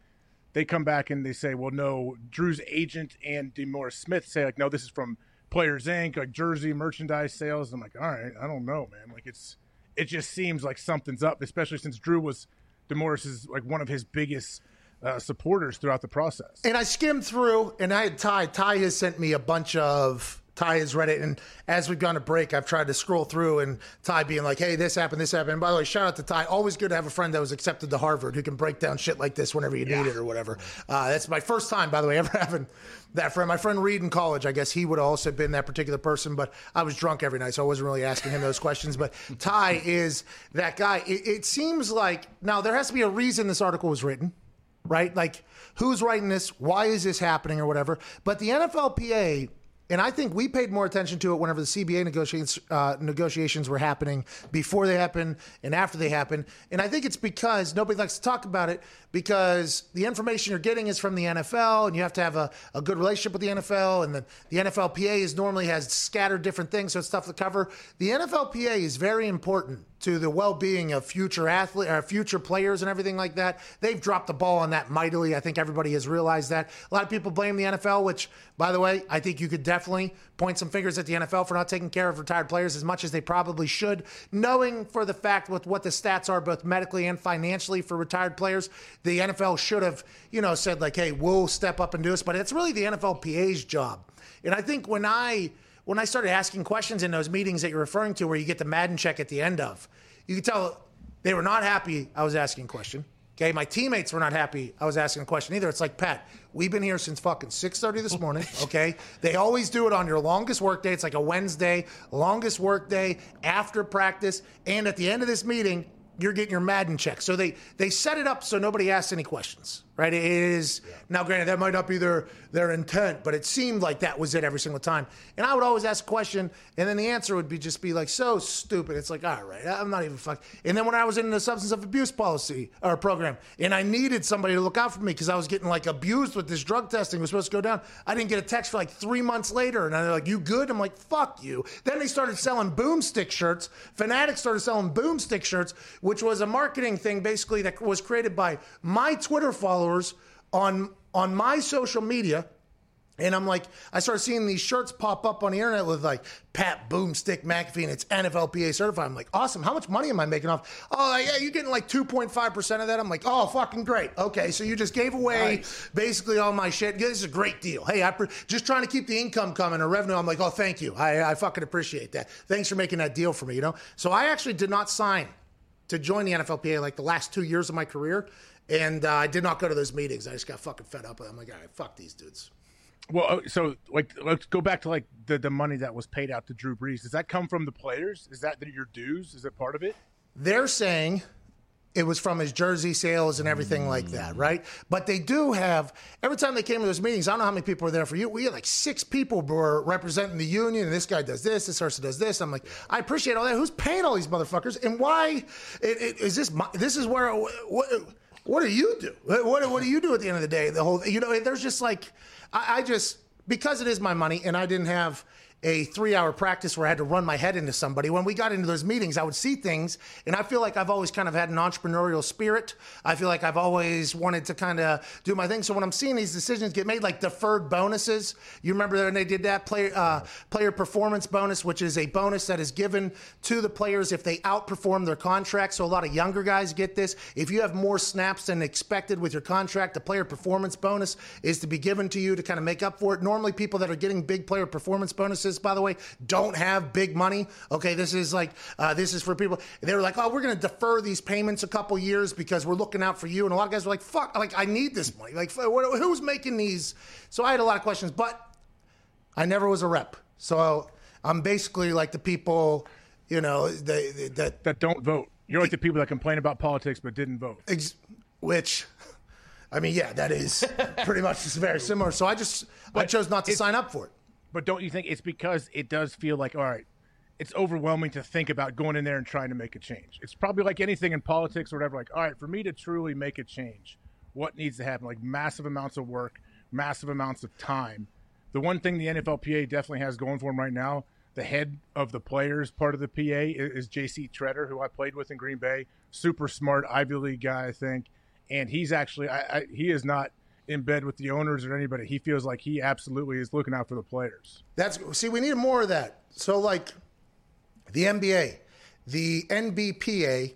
D: they come back and they say, well, no, Drew's agent and DeMaurice Smith say like, no, this is from Players Inc. like jersey merchandise sales. I'm like, all right, I don't know, man. Like it's it just seems like something's up, especially since Drew was DeMaurice is like one of his biggest uh, supporters throughout the process.
A: And I skimmed through, and I had Ty. Ty has sent me a bunch of. Ty has read it, and as we've gone to break, I've tried to scroll through, and Ty being like, "Hey, this happened, this happened." And by the way, shout out to Ty. Always good to have a friend that was accepted to Harvard who can break down shit like this whenever you need it or whatever. Uh, that's my first time, by the way, (laughs) ever having that friend. My friend Reed in college, I guess he would have also been that particular person, but I was drunk every night, so I wasn't really asking him those questions. But Ty is that guy. It, it seems like now there has to be a reason this article was written right? Like, who's writing this? Why is this happening or whatever? But the NFLPA, and I think we paid more attention to it whenever the CBA negotiations, uh, negotiations were happening, before they happened and after they happened. And I think it's because nobody likes to talk about it because the information you're getting is from the NFL and you have to have a, a good relationship with the NFL. And the, the NFLPA is normally has scattered different things, so it's tough to cover. The NFLPA is very important to the well-being of future athlete or future players and everything like that. They've dropped the ball on that mightily. I think everybody has realized that. A lot of people blame the NFL, which, by the way, I think you could definitely point some fingers at the NFL for not taking care of retired players as much as they probably should, knowing for the fact with what the stats are both medically and financially for retired players, the NFL should have, you know, said like, "Hey, we'll step up and do this," but it's really the NFLPA's job. And I think when I when I started asking questions in those meetings that you're referring to, where you get the Madden check at the end of, you could tell they were not happy. I was asking a question. Okay, my teammates were not happy. I was asking a question either. It's like Pat, we've been here since fucking six thirty this morning. (laughs) Okay, they always do it on your longest work day. It's like a Wednesday, longest work day after practice, and at the end of this meeting, you're getting your Madden check. So they they set it up so nobody asks any questions, right? It is now granted that might not be their their intent, but it seemed like that was it every single time. And I would always ask a question, and then the answer would be just be like so stupid. It's like all right, I'm not even fuck. And then when I was in the substance of abuse policy or program, and I needed somebody to look out for me because I was getting like abused with this drug testing was supposed to go down. I didn't get a text for like three months later, and they're like, "You good?" I'm like, "Fuck you." Then they started selling boomstick shirts. Fanatics started selling boomstick shirts, which was a marketing thing basically that was created by my Twitter followers on on my social media. And I'm like, I started seeing these shirts pop up on the internet with like Pat Boomstick McAfee and it's NFLPA certified. I'm like, awesome. How much money am I making off? Oh, yeah, you're getting like 2.5% of that. I'm like, oh, fucking great. Okay, so you just gave away basically all my shit. This is a great deal. Hey, I pre- just trying to keep the income coming or revenue. I'm like, oh, thank you. I, I fucking appreciate that. Thanks for making that deal for me, you know? So I actually did not sign to join the NFLPA like the last two years of my career. And uh, I did not go to those meetings. I just got fucking fed up. I'm like, all right, fuck these dudes.
D: Well, uh, so like let's go back to like the, the money that was paid out to Drew Brees. Does that come from the players? Is that your dues? Is it part of it?
A: They're saying it was from his jersey sales and everything like that, mm. right? But they do have every time they came to those meetings. I don't know how many people were there for you. We had like six people were representing the union, and this guy does this, this person does this. I'm like, I appreciate all that. Who's paying all these motherfuckers, and why it, it, is this? My, this is where what, what do you do? What, what do you do at the end of the day? The whole you know, there's just like I, I just because it is my money, and I didn't have a three hour practice where I had to run my head into somebody. When we got into those meetings, I would see things, and I feel like I've always kind of had an entrepreneurial spirit. I feel like I've always wanted to kind of do my thing. So when I'm seeing these decisions get made, like deferred bonuses, you remember when they did that player uh, player performance bonus, which is a bonus that is given to the players if they outperform their contract. So a lot of younger guys get this. If you have more snaps than expected with your contract, the player performance bonus is to be given to you to kind of make up for it. Normally, people that are getting big player performance bonuses by the way, don't have big money. Okay, this is like uh, this is for people. They were like, oh, we're going to defer these payments a couple years because we're looking out for you. And a lot of guys were like, fuck, like I need this money. Like, who's making these? So I had a lot of questions, but I never was a rep. So I'm basically like the people, you know, that
D: that don't vote. You're like the people that complain about politics but didn't vote.
A: Ex- which. I mean, yeah, that is (laughs) pretty much very similar. So I just I chose not to sign up for it.
D: But don't you think it's because it does feel like, all right, it's overwhelming to think about going in there and trying to make a change. It's probably like anything in politics or whatever. Like, all right, for me to truly make a change, what needs to happen? Like massive amounts of work, massive amounts of time. The one thing the NFLPA definitely has going for them right now, the head of the players part of the PA is, JC Tretter, who I played with in Green Bay. Super smart Ivy League guy, I think. And he's actually, I, I, he is not in bed with the owners or anybody. He feels like he absolutely is looking out for the players.
A: That's see, we need more of that. So like the NBA, the NBPA,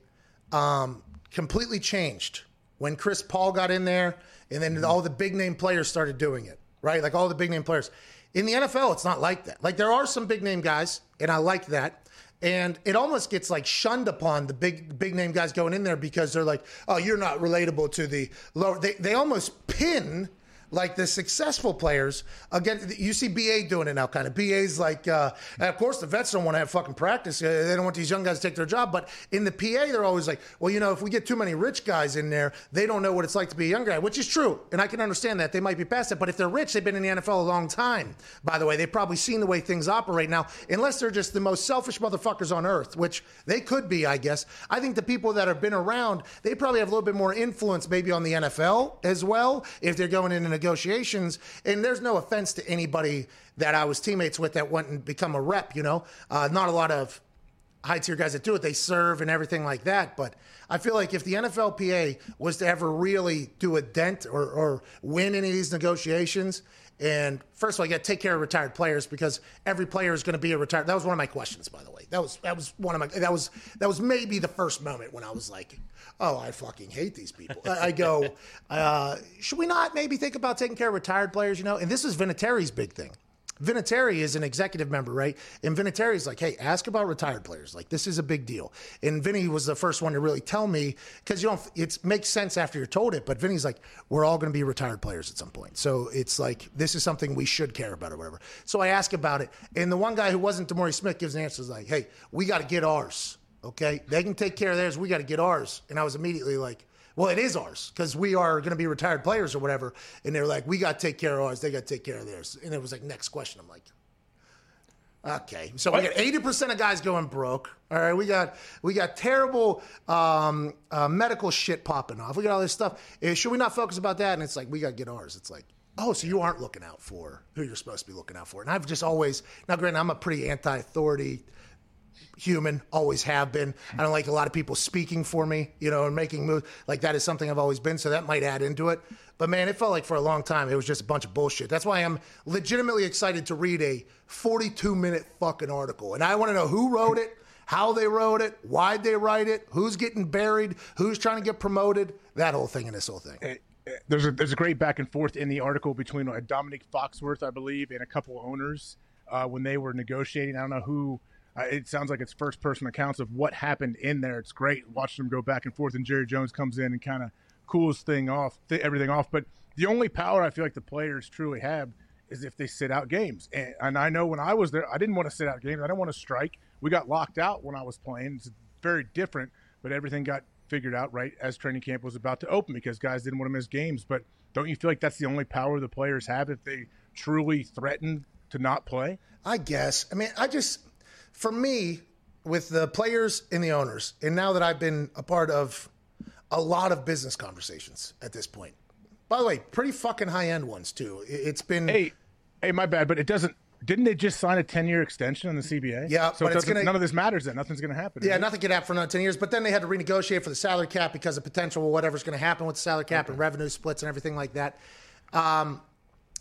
A: um, completely changed when Chris Paul got in there, and then all the big name players started doing it. Right, like all the big name players. In the NFL, it's not like that. Like there are some big name guys, and I like that. And it almost gets like shunned upon the big big name guys going in there because they're like, oh, you're not relatable to the lower. They they almost pin like the successful players. Again you see ba doing it now kind of ba's like uh, of course the vets don't want to have fucking practice Uh, they don't want these young guys to take their job but in the pa they're always like well you know if we get too many rich guys in there they don't know what it's like to be a young guy which is true and i can understand that they might be past it but if they're rich they've been in the nfl a long time by the way. They've probably seen the way things operate now unless they're just the most selfish motherfuckers on earth which they could be i guess. I think the people that have been around they probably have a little bit more influence maybe on the nfl as well if they're going into negotiations. And there's no offense to anybody that I was teammates with that went and become a rep. You know, uh, not a lot of high tier guys that do it. They serve and everything like that. But I feel like if the NFLPA was to ever really do a dent or, or win any of these negotiations, and first of all, you got to take care of retired players because every player is going to be a retired. That was one of my questions, by the way. That was that was one of my that was that was maybe the first moment when I was like, oh, I fucking hate these people. I, go, (laughs) uh, should we not maybe think about taking care of retired players? You know, and this is Vinatieri's big thing. Vinatieri is an executive member, right? And Vinatieri's like, hey, ask about retired players. Like, this is a big deal. And Vinny was the first one to really tell me because you don't. It makes sense after you're told it. But Vinny's like, we're all going to be retired players at some point. So it's like this is something we should care about or whatever. So I ask about it, and the one guy who wasn't DeMaurice Smith gives an answer like, hey, we got to get ours. Okay, they can take care of theirs. We got to get ours. And I was immediately like, well, it is ours because we are going to be retired players or whatever. And they're like, we got to take care of ours. They got to take care of theirs. And it was like, next question. I'm like, okay. So we got 80% of guys going broke. All right, we got we got terrible um, uh, medical shit popping off. We got all this stuff. Eh, should we not focus about that? And it's like we got to get ours. It's like, oh, so you aren't looking out for who you're supposed to be looking out for. And I've just always now, granted, I'm a pretty anti-authority human, always have been. I don't like a lot of people speaking for me, you know, and making moves. Like that is something I've always been, so that might add into it. But man, it felt like for a long time it was just a bunch of bullshit. That's why I'm legitimately excited to read a 42 minute fucking article. And I want to know who wrote it, how they wrote it, why'd they write it, who's getting buried, who's trying to get promoted, that whole thing and this whole thing.
D: there's a there's a great back and forth in the article between uh, Dominic Foxworth, I believe, and a couple owners uh, when they were negotiating. I don't know who. It sounds like it's first person accounts of what happened in there. It's great watching them go back and forth, and Jerry Jones comes in and kind of cools thing off, th- everything off. But the only power I feel like the players truly have is if they sit out games. And, and I know when I was there, I didn't want to sit out games. I didn't want to strike. We got locked out when I was playing. It's very different, but everything got figured out right as training camp was about to open because guys didn't want to miss games. But don't you feel like that's the only power the players have if they truly threaten to not play?
A: I guess. I mean, I just, for me, with the players and the owners, and now that I've been a part of a lot of business conversations at this point. By the way, pretty fucking high end ones too. It- It's been
D: Hey, hey, my bad, but it doesn't. Didn't they just sign a ten year extension on the CBA?
A: Yeah,
D: so it
A: gonna-
D: none of this matters. Then nothing's going to happen.
A: Yeah,
D: it?
A: nothing could happen for another 10 years, but then they had to renegotiate for the salary cap because of potential whatever's going to happen with the salary cap and revenue splits and everything like that. Um,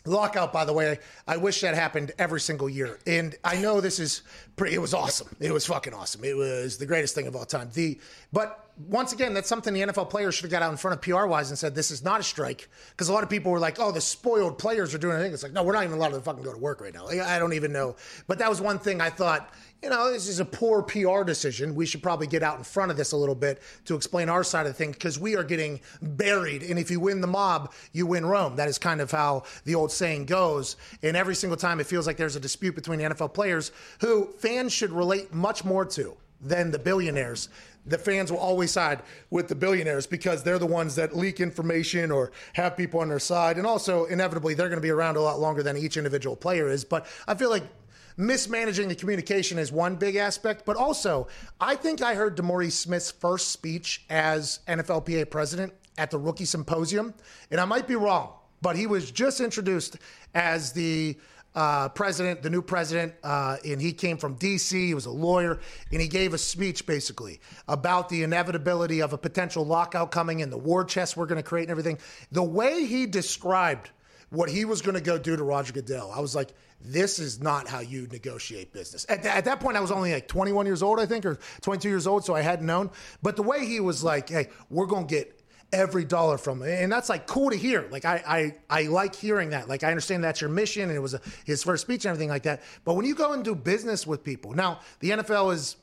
A: lockout, by the way, I wish that happened every single year. And I know this is pretty, it was awesome. It was fucking awesome. It was the greatest thing of all time. The, but once again, that's something the NFL players should have got out in front of PR wise and said, this is not a strike. Because a lot of people were like, oh, the spoiled players are doing a thing. It's like, no, we're not even allowed to fucking go to work right now. Like, I don't even know. But that was one thing I thought, you know, this is a poor PR decision. We should probably get out in front of this a little bit to explain our side of the thing because we are getting buried. And if you win the mob, you win Rome. That is kind of how the old saying goes. And every single time it feels like there's a dispute between the NFL players who fans should relate much more to than the billionaires. The fans will always side with the billionaires because they're the ones that leak information or have people on their side. And also, inevitably, they're going to be around a lot longer than each individual player is. But I feel like mismanaging the communication is one big aspect, but also I think I heard DeMaurice Smith's first speech as NFLPA president at the rookie symposium, and I might be wrong, but he was just introduced as the uh, president, the new president, uh, and he came from DC. He was a lawyer, and he gave a speech basically about the inevitability of a potential lockout coming and the war chest we're going to create and everything. The way he described what he was going to go do to Roger Goodell, I was like, this is not how you negotiate business. At, th- at that point, I was only like 21 years old, I think, or 22 years old, so I hadn't known. But the way he was like, hey, we're going to get every dollar from it. And that's like cool to hear. Like I, I, I like hearing that. Like I understand that's your mission and it was a, his first speech and everything like that. But when you go and do business with people, now the NFL is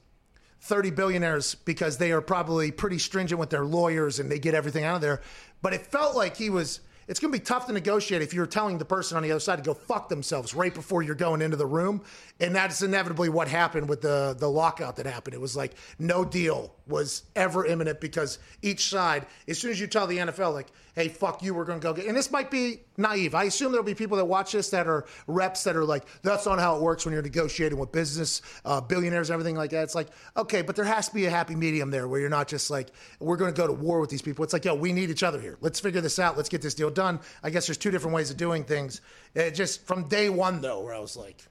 A: 30 billionaires because they are probably pretty stringent with their lawyers and they get everything out of there. But it felt like he was. It's going to be tough to negotiate if you're telling the person on the other side to go fuck themselves right before you're going into the room, and that's inevitably what happened with the the lockout that happened. It was like no deal was ever imminent because each side, as soon as you tell the NFL like, "Hey, fuck you, we're going to go get," and this might be naive. I assume there'll be people that watch this that are reps that are like, "That's not how it works when you're negotiating with business uh, billionaires, and everything like that." It's like, okay, but there has to be a happy medium there where you're not just like, "We're going to go to war with these people." It's like, yo, we need each other here. Let's figure this out. Let's get this deal done. I guess there's two different ways of doing things. It just from day one though, where I was like,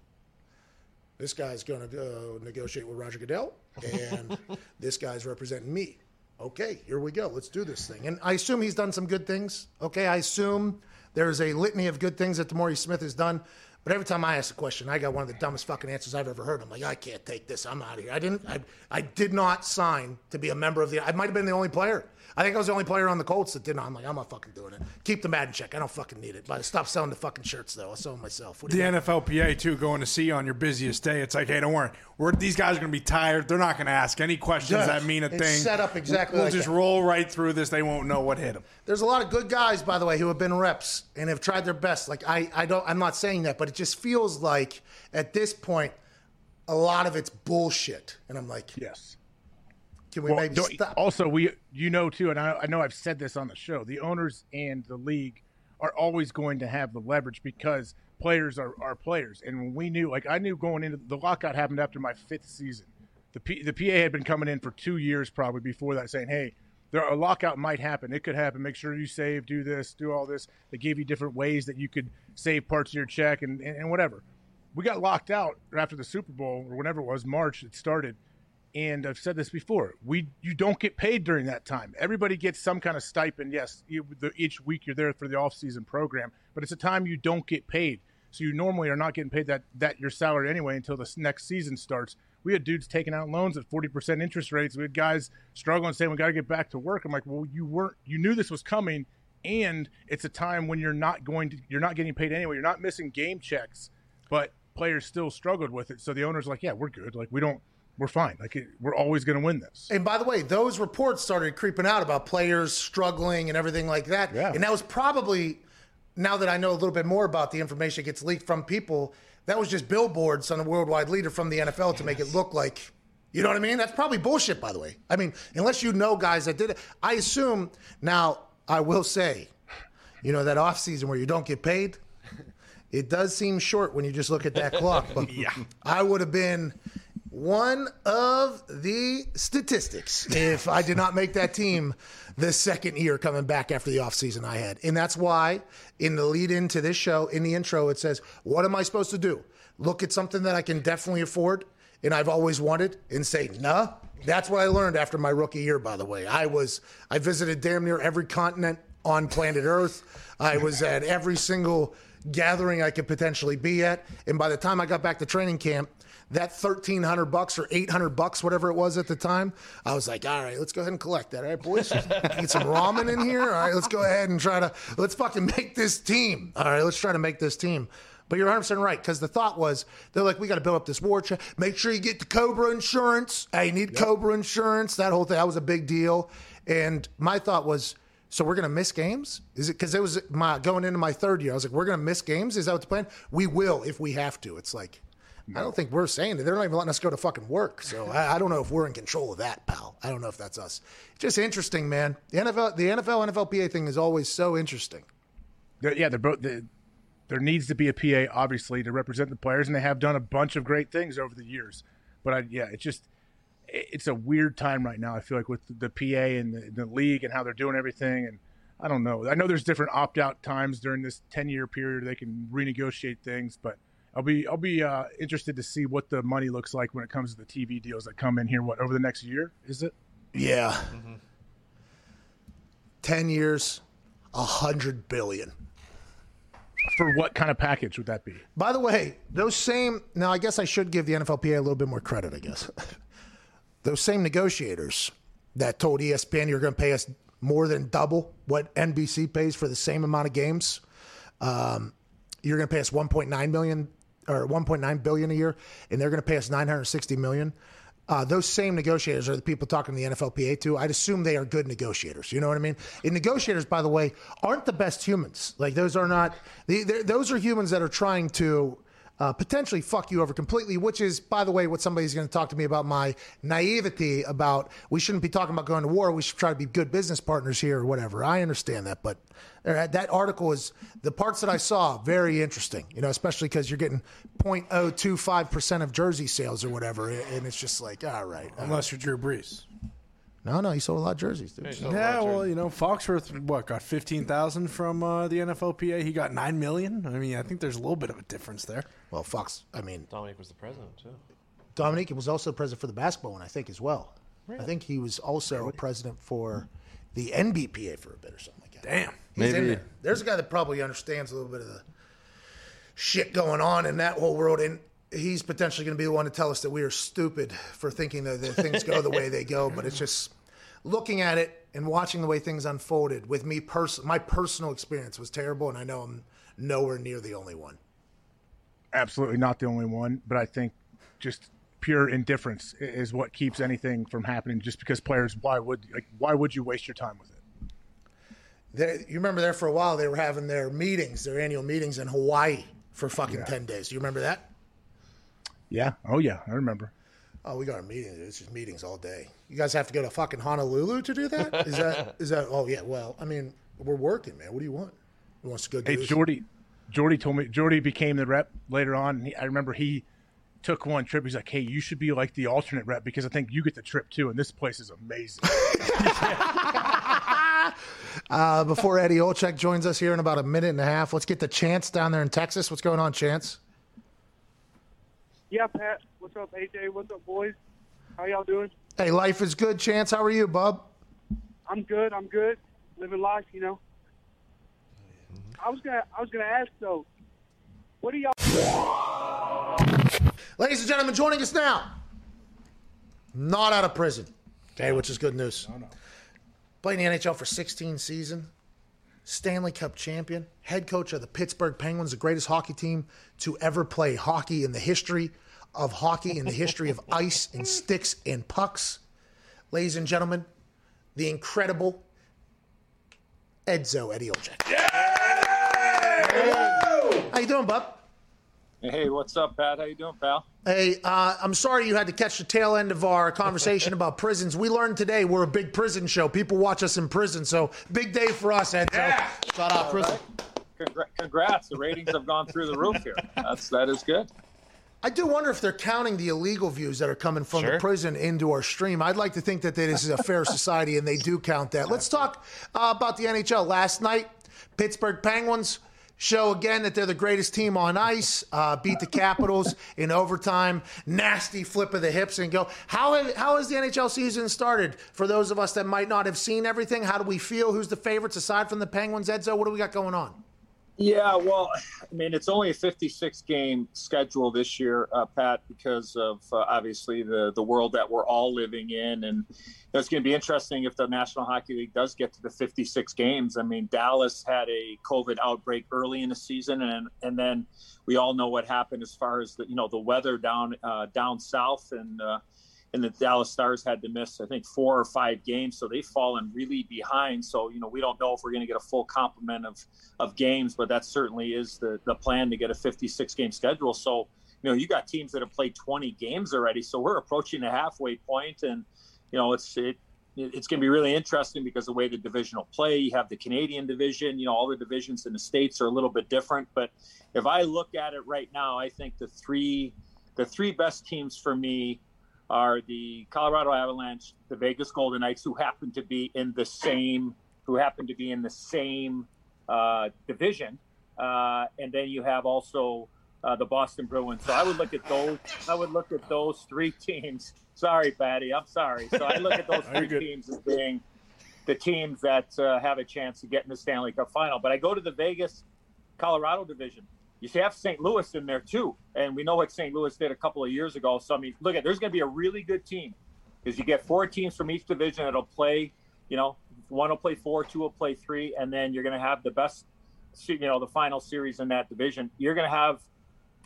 A: this guy's going to go negotiate with Roger Goodell, and (laughs) this guy's representing me. Okay, here we go. Let's do this thing. And I assume he's done some good things. Okay, I assume there's a litany of good things that DeMaurice Smith has done. But every time I ask a question, I got one of the dumbest fucking answers I've ever heard. I'm like, I can't take this. I'm out of here. I didn't. I, I did not sign to be a member of the. I might have been the only player. I think I was the only player on the Colts that didn't. I'm like, I'm not fucking doing it. Keep the Madden check. I don't fucking need it. But stop selling the fucking shirts though. I'll sell them myself. What do
B: The
A: you?
B: NFLPA too, going to see you on your busiest day. It's like, hey, don't worry, we're, these guys are going to be tired. They're not going to ask any questions that mean a
A: It's
B: thing.
A: set up exactly
B: We'll
A: like
B: just
A: that.
B: roll right through this. They won't know what hit them.
A: There's a lot of good guys, by the way, who have been reps and have tried their best. Like I, I don't, I'm not saying that, but it just feels like at this point, a lot of it's bullshit. And I'm like,
D: Yes.
A: Can we
D: Well,
A: maybe stop?
D: Also, we you know too, and I, I know I've said this on the show. The owners and the league are always going to have the leverage because players are, are players. And when we knew, like I knew going into the lockout happened after my fifth season. The P, the PA had been coming in for two years probably before that, saying, "Hey, there a lockout might happen. It could happen. Make sure you save, do this, do all this." They gave you different ways that you could save parts of your check and, and, and whatever. We got locked out after the Super Bowl or whenever it was March. It started and I've said this before. We you don't get paid during that time. Everybody gets some kind of stipend. Yes, you, the, each week you're there for the off season program, but it's a time you don't get paid. So you normally are not getting paid that that your salary anyway until the next season starts. We had dudes taking out loans at forty percent interest rates. We had guys struggling saying we got to get back to work. I'm like, well, you weren't. You knew this was coming, and it's a time when you're not going to. You're not getting paid anyway. You're not missing game checks, but players still struggled with it. So the owner's like, yeah, we're good. Like we don't. We're fine. Like it, we're always going to win this.
A: And by the way, those reports started creeping out about players struggling and everything like that.
D: Yeah.
A: And that was probably, now that I know a little bit more about the information that gets leaked from people, that was just billboards on a worldwide leader from the NFL to make it look like, you know what I mean? That's probably bullshit, by the way. I mean, unless you know guys that did it. I assume, now, I will say, you know, that off season where you don't get paid, it does seem short when you just look at that clock. But (laughs) I would have been one of the statistics if I did not make that team the second year coming back after the offseason I had. And that's why in the lead into this show, in the intro, it says, What am I supposed to do? Look at something that I can definitely afford and I've always wanted and say, Nah. That's what I learned after my rookie year, by the way. I was I visited damn near every continent on planet Earth. I was at every single gathering I could potentially be at. And by the time I got back to training camp, that thirteen hundred bucks or eight hundred bucks, whatever it was at the time, I was like, all right, let's go ahead and collect that. All right, boys, (laughs) get some ramen in here. All right, let's go ahead and try to let's fucking make this team. All right, let's try to make this team. But you're 100 percent right because the thought was they're like, we got to build up this war chest. Make sure you get the Cobra insurance. Hey, you need Cobra insurance. That whole thing that was a big deal. And my thought was, so we're going to miss games? Is it because it was my going into my third year? I was like, we're going to miss games. Is that what the plan? We will if we have to. It's like, I don't think we're saying that. They're not even letting us go to fucking work. So I, I don't know if we're in control of that, pal. I don't know if that's us. Just interesting, man. The NFL, the NFL, NFLPA thing is always so interesting.
D: They're- yeah, they're both. they there needs to be a PA, obviously, to represent the players, and they have done a bunch of great things over the years. But I, yeah, it's just it's a weird time right now. I feel like with the PA and the, the league and how they're doing everything, and I don't know. I know there's different opt out times during this ten year period. They can renegotiate things, but I'll be I'll be uh, interested to see what the money looks like when it comes to the TV deals that come in here. What over the next year is it?
A: Yeah. 10 years, a hundred billion.
D: For what kind of package would that be?
A: By the way, those same now I guess I should give the NFLPA a little bit more credit, I guess. (laughs) those same negotiators that told ESPN you're going to pay us more than double what NBC pays for the same amount of games. Um, you're going to pay us 1.9 million or 1.9 billion a year, and they're going to pay us 960 million. Uh, those same negotiators are the people talking to the NFLPA too. I'd assume they are good negotiators. You know what I mean? And negotiators, by the way, aren't the best humans. Like those are not. They, those are humans that are trying to uh, potentially fuck you over completely. Which is, by the way, what somebody's going to talk to me about my naivety about. We shouldn't be talking about going to war. We should try to be good business partners here or whatever. I understand that, but uh, that article is the parts that I saw very interesting. You know, especially because you're getting 0.025 percent of jersey sales or whatever, and it's just like, all right, uh,
B: Unless you're Drew Brees.
A: No, no, he sold a lot of jerseys, dude.
B: Yeah, well, you know, Foxworth what got fifteen thousand from uh, the NFLPA. He got nine million. I mean, I think there's a little bit of a difference there.
A: Well, Fox. I mean,
F: Dominic was the president too.
A: Dominique was also president for the basketball one, I think, as well. I think he was also president for the NBPA for a bit or something like that.
B: Damn.
A: He's in
H: Maybe-
A: there. There's a guy that probably understands a little bit of the shit going on in that whole world, and he's potentially going to be the one to tell us that we are stupid for thinking that, things go the way they go. (laughs) But it's just looking at it and watching the way things unfolded. With me, pers- my personal experience was terrible, and I know I'm nowhere near the only one.
D: absolutely not the only one, but I think just pure indifference is what keeps anything from happening. Just because players, why would like why would you waste your time with it?
A: They, you remember there for a while they were having their meetings, their annual meetings in Hawaii for fucking ten days. You remember that?
D: Yeah. Oh yeah, I remember.
A: Oh, we got a meeting. It's just meetings all day. You guys have to go to fucking Honolulu to do that? Is that (laughs) is that? Oh yeah. Well, I mean, we're working, man. What do you want? He wants to go
D: Hey? Jordy, Jordy told me Jordy became the rep later on. He, I remember he took one trip. He's like, "Hey, you should be like the alternate rep because I think you get the trip too, and this place is amazing." (laughs)
A: Uh, before Eddie Olczyk joins us here in about a minute and a half, let's get the Chance down there in Texas. What's going on, Chance?
I: Yeah, Pat. What's up, AJ? What's up, boys? How y'all doing?
A: Hey, life is good, Chance. How are you, bub?
I: I'm good. I'm good. Living life, you know. I was gonna. I was gonna ask though. What do y'all?
A: Ladies and gentlemen, joining us now, not out of prison. Okay, which is good news. Playing the NHL for 16 season, Stanley Cup champion, head coach of the Pittsburgh Penguins, the greatest hockey team to ever play hockey in the history of hockey, in the history of (laughs) ice and sticks and pucks. Ladies and gentlemen, the incredible Edzo Eddie Olczyk. How you doing, bub?
J: Hey, what's up, Pat? How you doing, pal?
A: Hey, uh, I'm sorry you had to catch the tail end of our conversation (laughs) about prisons. We learned today we're a big prison show. People watch us in prison, so big day for us, Ed. Yeah. Shout out prison.
J: Congra- Congrats! The ratings have gone through the roof here. That's that is good.
A: I do wonder if they're counting the illegal views that are coming from the prison into our stream. I'd like to think that this is a fair (laughs) society and they do count that. Let's talk uh, about the NHL. Last night, Pittsburgh Penguins show again that they're the greatest team on ice. Uh, beat the Capitals (laughs) in overtime. Nasty flip of the hips and go. How how has the NHL season started? For those of us that might not have seen everything, how do we feel? Who's the favorites aside from the Penguins? Edzo, what do we got going on?
J: Yeah, well, (sighs) I mean, it's only a 56 game schedule this year, uh, Pat, because of uh, obviously the the world that we're all living in, and it's going to be interesting if the National Hockey League does get to the 56 games. I mean, Dallas had a COVID outbreak early in the season, and and then we all know what happened as far as the you know the weather down uh, down south and. And the Dallas Stars had to miss, I think, four or five games, so they've fallen really behind. So you know, we don't know if we're going to get a full complement of of games, but that certainly is the the plan to get a 56 game schedule. So you know, you got teams that have played 20 games already, so we're approaching the halfway point, and you know, it's it. It's going to be really interesting because the way the divisional play, you have the Canadian division, you know, all the divisions in the states are a little bit different. But if I look at it right now, I think the three, the three best teams for me are the Colorado Avalanche, the Vegas Golden Knights, who happen to be in the same who happen to be in the same uh, division, uh, and then you have also uh, the Boston Bruins. So I would look at those. I would look at those three (laughs) teams. Sorry, Patty, I'm sorry. So I look at those (laughs) three teams as being the teams that uh, have a chance to get in the Stanley Cup final. But I go to the Vegas Colorado division. You have St. Louis in there too, and we know what St. Louis did a couple of years ago. So I mean, look at there's going to be a really good team because you get four teams from each division that'll play. You know, one will play four, two will play three, and then you're going to have the best. You know, the final series in that division. You're going to have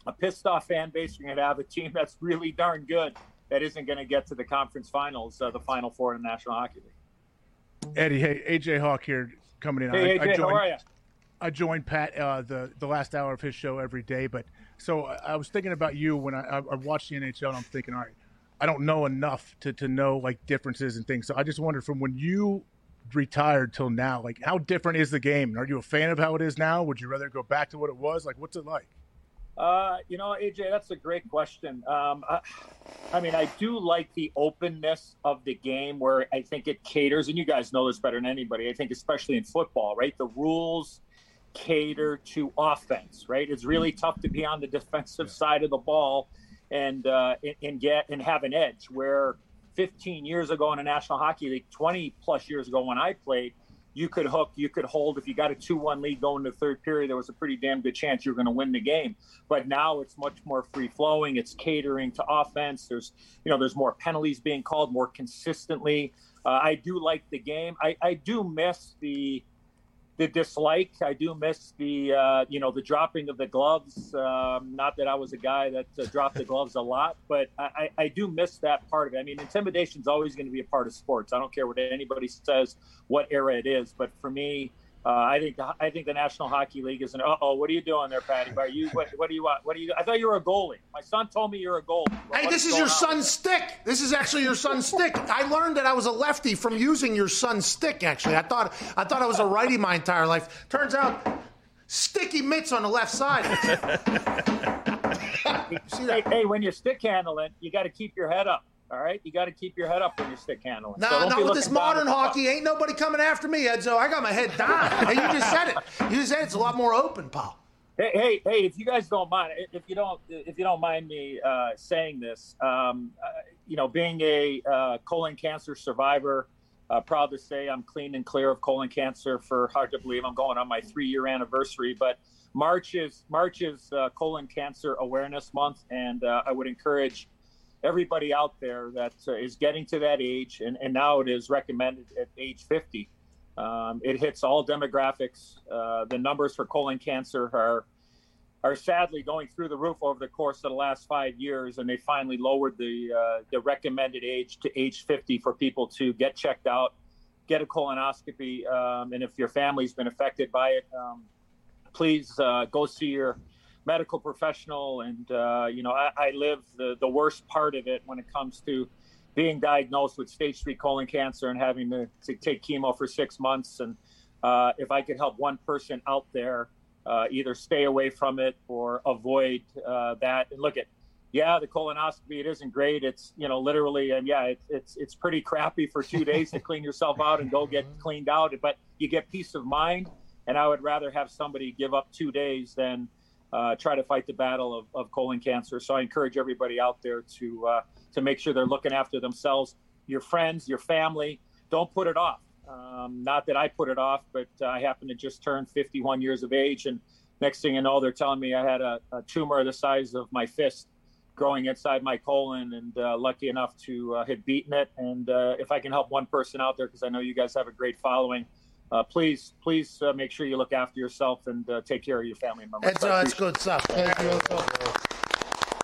J: a pissed off fan base. You're going to have a team that's really darn good that isn't going to get to the conference finals, uh, the final four in the National Hockey League.
D: Eddie, hey, AJ Hawk here coming in.
J: Hey,
D: I,
J: AJ,
D: I joined,
J: how are you?
D: I joined Pat uh, the the last hour of his show every day, but so I, I was thinking about you when I, I, I watched the NHL, and I'm thinking, all right, I don't know enough to to know like differences and things. So I just wondered from when you retired till now, like how different is the game? Are you a fan of how it is now? Would you rather go back to what it was? Like, what's it like?
J: Uh, you know, AJ, that's a great question. Um, I, I mean, I do like the openness of the game where I think it caters, and you guys know this better than anybody. I think, especially in football, right? The rules cater to offense, right? It's really tough to be on the defensive side of the ball and uh, and, get and have an edge. Where 15 years ago in the National Hockey League, 20 plus years ago when I played, you could hook, you could hold. If you got a 2 1 lead going to the third period, there was a pretty damn good chance you were going to win the game. But now it's much more free flowing. It's catering to offense. There's, you know, there's more penalties being called more consistently. Uh, I do like the game. I, I do miss the the dislike. I do miss the uh, you know the dropping of the gloves. Um, not that I was a guy that uh, dropped the gloves a lot, but I, I, do miss that part of it. I mean, intimidation is always going to be a part of sports. I don't care what anybody says, what era it is. But for me, Uh, I think the, I think the National Hockey League is an. Uh oh, what are you doing there, Patty? Are you what, what do you want? What do you? I thought you were a goalie. My son told me you're a goalie.
A: Hey, this
J: is
A: is your son's stick. This is actually your son's stick. I learned that I was a lefty from using your son's stick. Actually, I thought I thought I was a righty my entire life. Turns out, sticky mitts on the left side. (laughs)
J: Hey, hey, when you're stick handling, you got to keep your head up. All right, you got to keep your head up when you're stick handling.
A: No,
J: So don't
A: with this modern
J: at the puck.
A: hockey. Ain't nobody coming after me, Edzo. I got my head down. (laughs) Hey, you just said it. You just said it's a lot more open, pal.
J: Hey, hey, hey! If you guys don't mind, if you don't, if you don't mind me uh, saying this, um, uh, you know, being a uh, colon cancer survivor, uh, proud to say I'm clean and clear of colon cancer. For hard to believe, I'm going on my three-year anniversary. But March is March is uh, colon cancer awareness month, and uh, I would encourage everybody out there that uh, is getting to that age, and, and now it is recommended at age 50. Um, it hits all demographics. Uh, the numbers for colon cancer are are sadly going through the roof over the course of the last five years, and they finally lowered the uh, the recommended age to age 50 for people to get checked out, get a colonoscopy, um, and if your family's been affected by it, um, please uh, go see your medical professional. And uh, you know, I, I live the the worst part of it when it comes to being diagnosed with stage three colon cancer and having to, to take chemo for six months. And uh, if I could help one person out there uh, either stay away from it or avoid uh, that, and look at, yeah, the colonoscopy it isn't great. It's you know literally, and yeah, it, it's it's pretty crappy for two days to clean yourself out and go get (laughs) cleaned out, but you get peace of mind. And I would rather have somebody give up two days than uh, try to fight the battle of, of colon cancer. So I encourage everybody out there to uh, to make sure they're looking after themselves, your friends, your family. Don't put it off. Um, not that I put it off, but I happen to just turn 51 years of age, and next thing you know, they're telling me I had a, a tumor the size of my fist growing inside my colon, and uh, lucky enough to uh, had beaten it. And uh, if I can help one person out there, because I know you guys have a great following. Uh, please, please uh, make sure you look after yourself and uh, take care of your family members.
A: Edzo, that's good stuff. Thank you.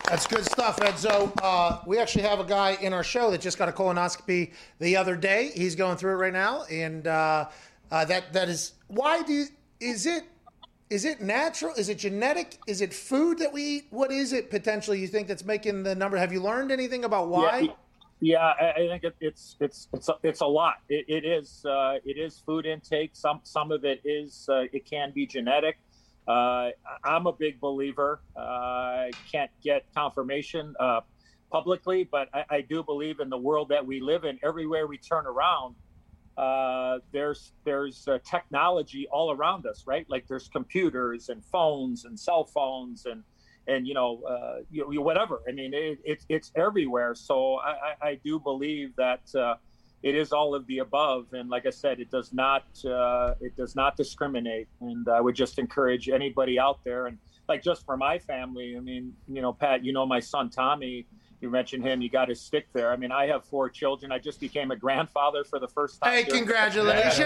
A: That's good stuff, Edzo. Uh, we actually have a guy in our show that just got a colonoscopy the other day. He's going through it right now, and uh, uh, that that is why do you, is it is it natural? Is it genetic? Is it food that we eat? What is it potentially you think that's making the number? Have you learned anything about why?
J: Yeah, yeah, I, think it, it's it's it's a, it's a lot. It, it is uh, it is food intake. Some some of it is uh, it can be genetic. Uh, I'm a big believer. Uh, I can't get confirmation uh, publicly, but I, I do believe in the world that we live in. Everywhere we turn around, uh, there's there's technology all around us, right? Like there's computers and phones and cell phones and and you know, uh, you, you- whatever. I mean, it, it's it's everywhere. So I, I, I do believe that uh, it is all of the above. And like I said, it does not uh, it does not discriminate. And I would just encourage anybody out there. And like just for my family, I mean, you know, Pat, you know, my son Tommy. You mentioned him. You got his stick there. I mean, I have four children. I just became a grandfather for the first time.
A: Hey, congratulations.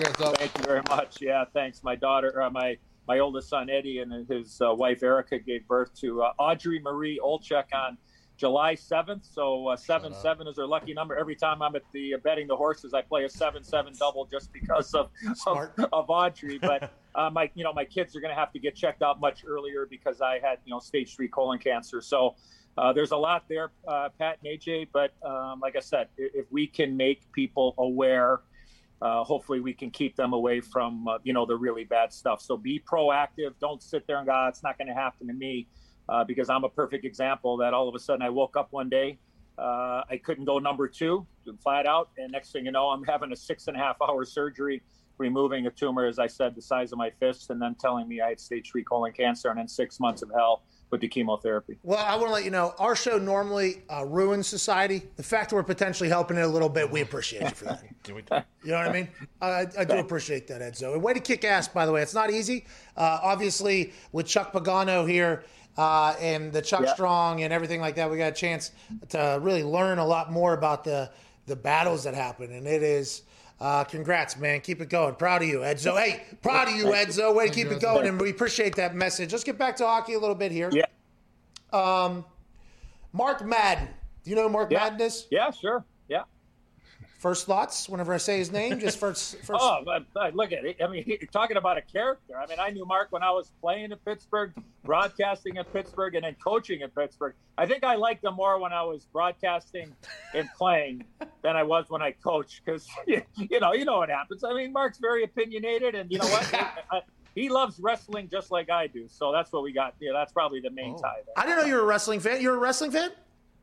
J: Yeah, so- Thank you very much. Yeah, thanks. My daughter, uh, my my oldest son Eddie, and his uh, wife Erica gave birth to uh, Audrey Marie Olczyk on July seventh. So uh, seven seven is her lucky number. Every time I'm at the uh, betting the horses, I play a seven seven double just because of of, of Audrey. But (laughs) uh, my you know my kids are going to have to get checked out much earlier because I had you know stage three colon cancer. So. Uh, there's a lot there, uh, Pat and AJ, but um, like I said, if we can make people aware uh, hopefully we can keep them away from uh, you know the really bad stuff. So be proactive. Don't sit there and go, "Ah, "It's not going to happen to me," uh, because I'm a perfect example. That all of a sudden I woke up one day, uh, I couldn't go number two, flat out, and next thing you know, I'm having a six and a half hour surgery, removing a tumor, as I said, the size of my fist, and then telling me I had stage three colon cancer, and then six months of hell with the chemotherapy.
A: Well, I want to let you know our show normally uh, ruins society. The fact that we're potentially helping it a little bit, we appreciate you for that. (laughs) Do we? You know what I mean? I, I do appreciate that, Edzo. And way to kick ass, by the way. It's not easy. Uh, obviously, with Chuck Pagano here uh, and the Chuck
J: Yeah.
A: Strong and everything like that, we got a chance to really learn a lot more about the the battles that happen. And it is. Uh, congrats, man. Keep it going. Proud of you, Edzo. Hey, proud of you, Edzo. Way to keep it going. And we appreciate that message. Let's get back to hockey a little bit here.
J: Yeah.
A: Um, Mark Madden. Do you know Mark
J: Yeah.
A: Madden is?
J: Yeah, sure.
A: First thoughts whenever I say his name, just first. (laughs) first
J: Oh, but, but look at it. I mean, (laughs) you're talking about a character. I mean, I knew Mark when I was playing in Pittsburgh, broadcasting in Pittsburgh, and then coaching in Pittsburgh. I think I liked him more when I was broadcasting and playing than I was when I coached because, (laughs) you know, you know what happens. I mean, Mark's very opinionated, and you know what? I- he loves wrestling just like I do. So that's what we got. Yeah, that's probably the main tie there.
A: I didn't know you were a wrestling fan. You're a wrestling fan?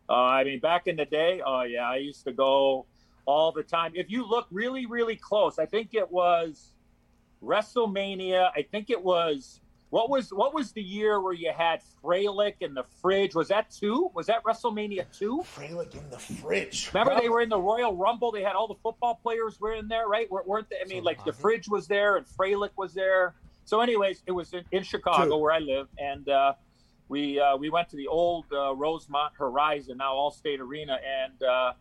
J: Uh, I mean, back in the day, oh yeah, I used to go all the time. If you look really, really close, I think it was WrestleMania. I think it was what was what was the year where you had Fralic in the fridge? Was that two? Was that WrestleMania two?
A: Fralic in the fridge.
J: Remember they were in the Royal Rumble. They had all the football players were in there, right? Wer- Weren't they? I mean, like the fridge was there and Fralic was there. So, anyways, it was in, in Chicago
A: Two.
J: where I live, and uh, we uh, we went to the old uh, Rosemont Horizon, now Allstate Arena, and uh,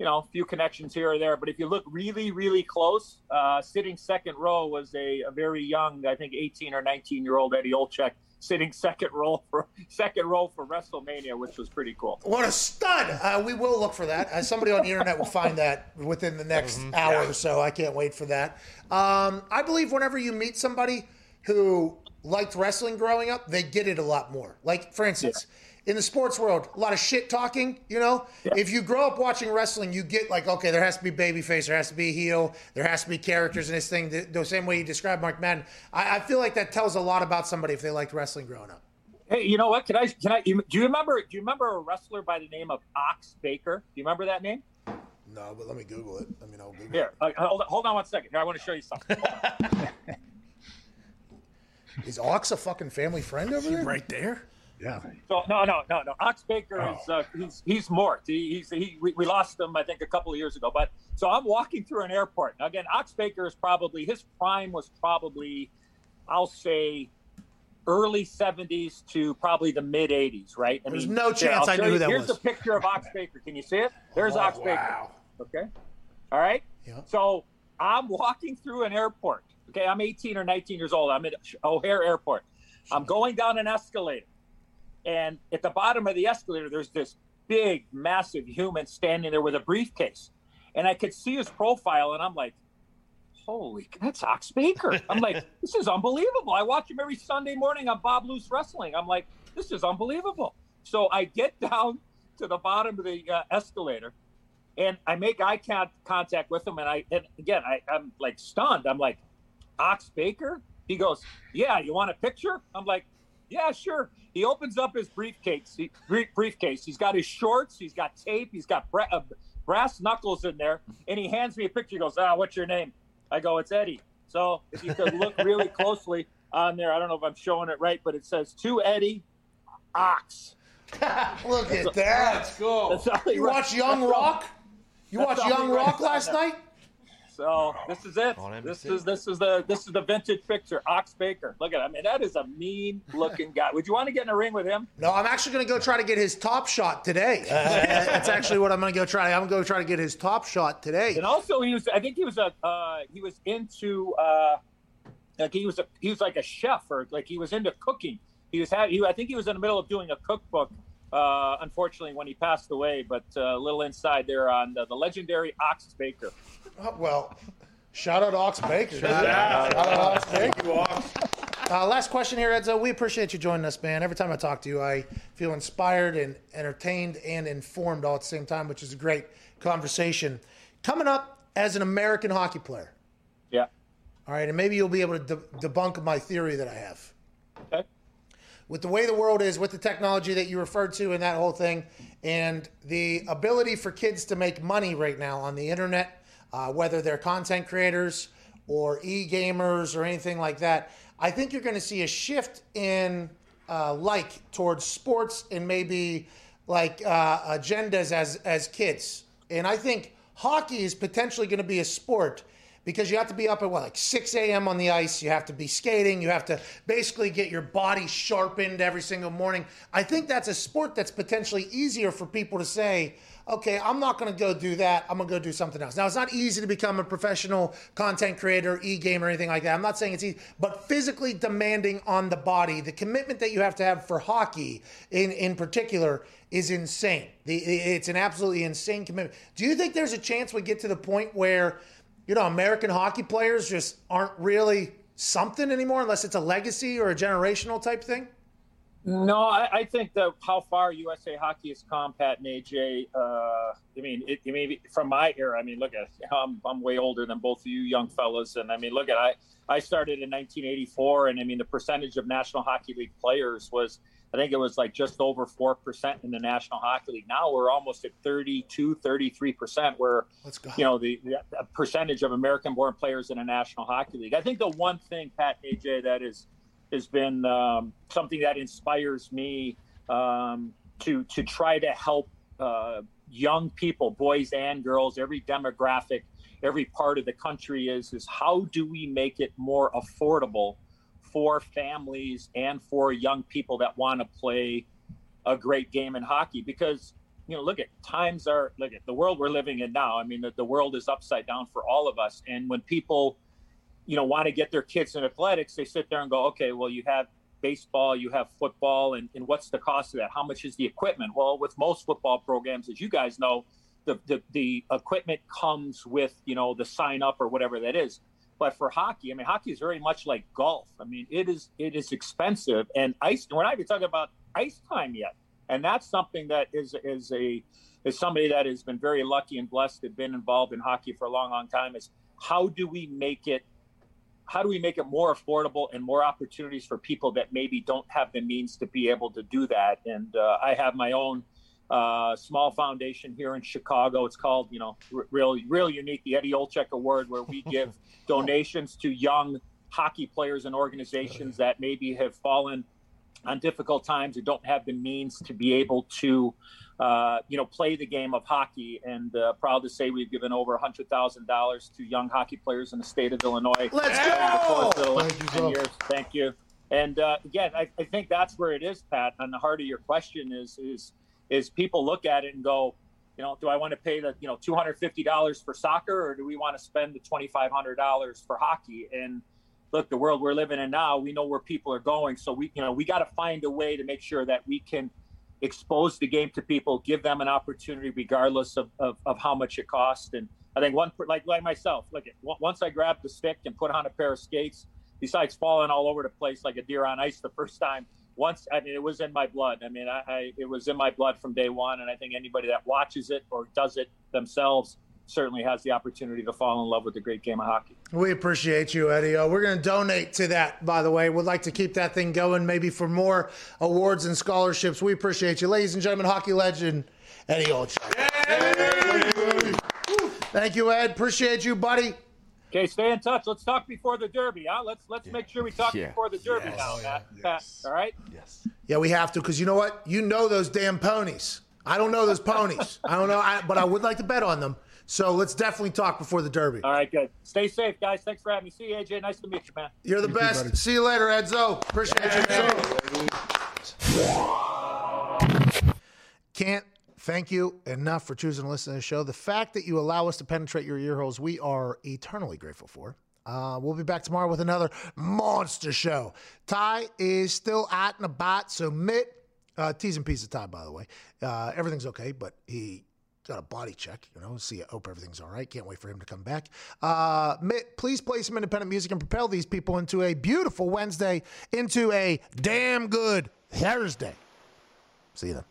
J: you know a few connections here or there. But if you look really, really close, uh, sitting second row was a, a very young, I think, 18 or 19 year old Eddie Olczyk sitting (laughs) second row for second row for WrestleMania, which was pretty cool.
A: What a stud! Uh, we will look for that. Uh, somebody on the internet will find that within the next hour or so. I can't wait for that. Um, I believe whenever you meet somebody who liked wrestling growing up, they get it a lot more. Like, for instance, in the sports world, a lot of shit talking, you know? If you grow up watching wrestling, you get like, okay, there has to be babyface, there has to be heel, there has to be characters in this thing, the, the same way you described Mark Madden. I, I feel like that tells a lot about somebody if they liked wrestling growing up.
J: Hey, you know what? Can I? Can I? Do you remember? Do you remember a wrestler by the name of Ox Baker? Do you remember that name?
A: No, but let me Google it. I mean, I'll Google
J: Here, uh, hold, on, hold on one second. Here, I want to show you something. (laughs)
A: Is Ox a fucking family friend over there?
B: Right there.
D: Yeah.
J: So no, no, no, no. Ox Baker
A: Oh.
J: is uh, he's he's morphed. He, he's he we, we lost him I think a couple of years ago. But so I'm walking through an airport. Now again, Ox Baker is probably his prime was probably I'll say early 70s to probably the mid 80s, right? I
A: There's
J: mean,
A: no chance
J: I'll
A: I knew
J: you-
A: who that
J: Here's
A: was.
J: the picture of Ox Baker. Can you see it? There's
A: Oh,
J: Ox Baker.
A: wow.
J: Okay. All right.
A: Yeah.
J: So I'm walking through an airport. Okay. I'm 18 or 19 years old. I'm at O'Hare Airport. I'm going down an escalator. And at the bottom of the escalator, there's this big, massive human standing there with a briefcase. And I could see his profile, and I'm like, holy, that's Ox Baker. I'm like, (laughs) this is unbelievable. I watch him every Sunday morning on Bob Luce Wrestling. I'm like, this is unbelievable. So I get (laughs) down to the bottom of the uh, escalator, and I make eye con- contact with him, and I and again I, I'm like stunned. I'm like, Ox Baker? He goes, Yeah, you want a picture? I'm like, Yeah, sure. He opens up his briefcase. He, brief, briefcase. He's got his shorts. He's got tape. He's got bra- uh, brass knuckles in there, and he hands me a picture. He goes, Ah, what's your name? I go, It's Eddie. So if you could look really (laughs) closely on there, I don't know if I'm showing it right, but it says to Eddie, Ox. (laughs)
A: Look at that.
J: That's cool. That's all he
A: You
J: wrote.
A: watch Young Rock? You
J: that's
A: watched Young Rock last (laughs) night?
J: So this is it. This is this is the this is the vintage picture. Ox Baker. Look at him. I mean, that is a mean looking guy. Would you want to get in a ring with him?
A: No, I'm actually going to go try to get his top shot today. Uh, (laughs) that's actually what I'm going to go try. I'm going to try to get his top shot today.
J: And also, he was. I think he was a. Uh, he was into. Uh, like he was a. He was like a chef, or like he was into cooking. He was had. He, I think he was in the middle of doing a cookbook. Uh, unfortunately, when he passed away, but uh, a little inside there on the, the legendary Ox Baker.
A: Oh, well, shout out Ox Baker.
F: Shout out.
A: Shout out Ox Baker.
F: You, Ox.
A: Uh, last question here, Edzo. We appreciate you joining us, man. Every time I talk to you, I feel inspired and entertained and informed all at the same time, which is a great conversation. Coming up as an American hockey player,
J: Yeah.
A: all right, and maybe you'll be able to de- debunk my theory that I have. With the way the world is, with the technology that you referred to and that whole thing, and the ability for kids to make money right now on the internet, uh, whether they're content creators or e gamers or anything like that, I think you're going to see a shift in uh, like towards sports and maybe like uh, agendas as as kids. And I think hockey is potentially going to be a sport because you have to be up at what like 6 a.m. on the ice. You have to be skating. You have to basically get your body sharpened every single morning. I think that's a sport that's potentially easier for people to say, okay, I'm not going to go do that. I'm going to go do something else. Now, it's not easy to become a professional content creator, e game, or anything like that. I'm not saying it's easy, but physically demanding on the body, the commitment that you have to have for hockey in, in particular is insane. The, it's an absolutely insane commitment. Do you think there's a chance we get to the point where, you know, American hockey players just aren't really something anymore unless it's a legacy or a generational type thing?
J: No, I, I think that how far USA Hockey has come, Pat and AJ. Uh, I mean, it, I mean, from my era. I mean, look at I'm I'm way older than both of you young fellas, and I mean, look at I I started in 1984, and I mean, the percentage of National Hockey League players was I think it was like just over four percent in the National Hockey League. Now we're almost at 32, 33 percent, where you know the, the percentage of American-born players in the National Hockey League. I think the one thing, Pat and AJ, that is has been um, something that inspires me um, to to try to help uh, young people, boys and girls, every demographic, every part of the country is is how do we make it more affordable for families and for young people that want to play a great game in hockey because you know look at times are look at the world we're living in now i mean the, the world is upside down for all of us. And when people you know want to get their kids in athletics they sit there and go okay well you have baseball you have football and, and what's the cost of that? How much is the equipment? Well with most football programs as you guys know the, the, the equipment comes with you know the sign up or whatever that is but for hockey i mean hockey is very much like golf i mean it is it is expensive and ice we're not even talking about ice time yet and that's something that is is a is somebody that has been very lucky and blessed to have been involved in hockey for a long long time is how do we make it how do we make it more affordable and more opportunities for people that maybe don't have the means to be able to do that? And uh, I have my own uh, small foundation here in Chicago. It's called, you know, r- real, real unique, the Eddie Olczyk Award, where we give (laughs) donations to young hockey players and organizations that maybe have fallen on difficult times or don't have the means to be able to, uh, you know, play the game of hockey. And uh, proud to say we've given over hundred thousand dollars to young hockey players in the state of Illinois.
A: Let's
J: over the
A: go!
J: of the
A: Thank you,
J: 10 years. Thank you. And uh, again, I, I think that's where it is, Pat. And the heart of your question is is is people look at it and go, you know, do I want to pay the you know two hundred fifty dollars for soccer, or do we want to spend the twenty five hundred dollars for hockey? And look, the world we're living in now, we know where people are going, so we you know we got to find a way to make sure that we can expose the game to people, give them an opportunity regardless of, of, of how much it costs. And I think one like like myself, look at once I grabbed the stick and put on a pair of skates, besides falling all over the place like a deer on ice the first time. Once I mean, it was in my blood. I mean, I, I it was in my blood from day one, and I think anybody that watches it or does it themselves certainly has the opportunity to fall in love with the great game of hockey.
A: We appreciate you, Eddie. Uh, we're going to donate to that, by the way. We'd like to keep that thing going, maybe for more awards and scholarships. We appreciate you. Ladies and gentlemen, hockey legend, Eddie Olczyk. Thank you, Ed. Appreciate you, buddy.
J: Okay, stay in touch. Let's talk before the Derby. Huh? Let's let's make sure we talk
A: Yeah.
J: before the Derby now, Matt. Pat, all right?
K: Yes.
A: Yeah, we have to, because you know what? You know those damn ponies. I don't know those ponies. I don't know, I, but I would like to bet on them. So let's definitely talk before the Derby.
J: All right, good. Stay safe, guys. Thanks for having me. See you, AJ. Nice to meet you, man.
A: You're the best. See you later, Edzo. Appreciate you, man. Can't thank you enough for choosing to listen to the show. The fact that you allow us to penetrate your ear holes, we are eternally grateful for. Uh, we'll be back tomorrow with another monster show. Ty is still out and about, so Mitt, uh, T's and P's of Ty, by the way. Uh, everything's okay, but he got a body check, you know, see, I hope everything's all right. Can't wait for him to come back. Uh, Mitt, please play some independent music and propel these people into a beautiful Wednesday, into a damn good Thursday. See you then.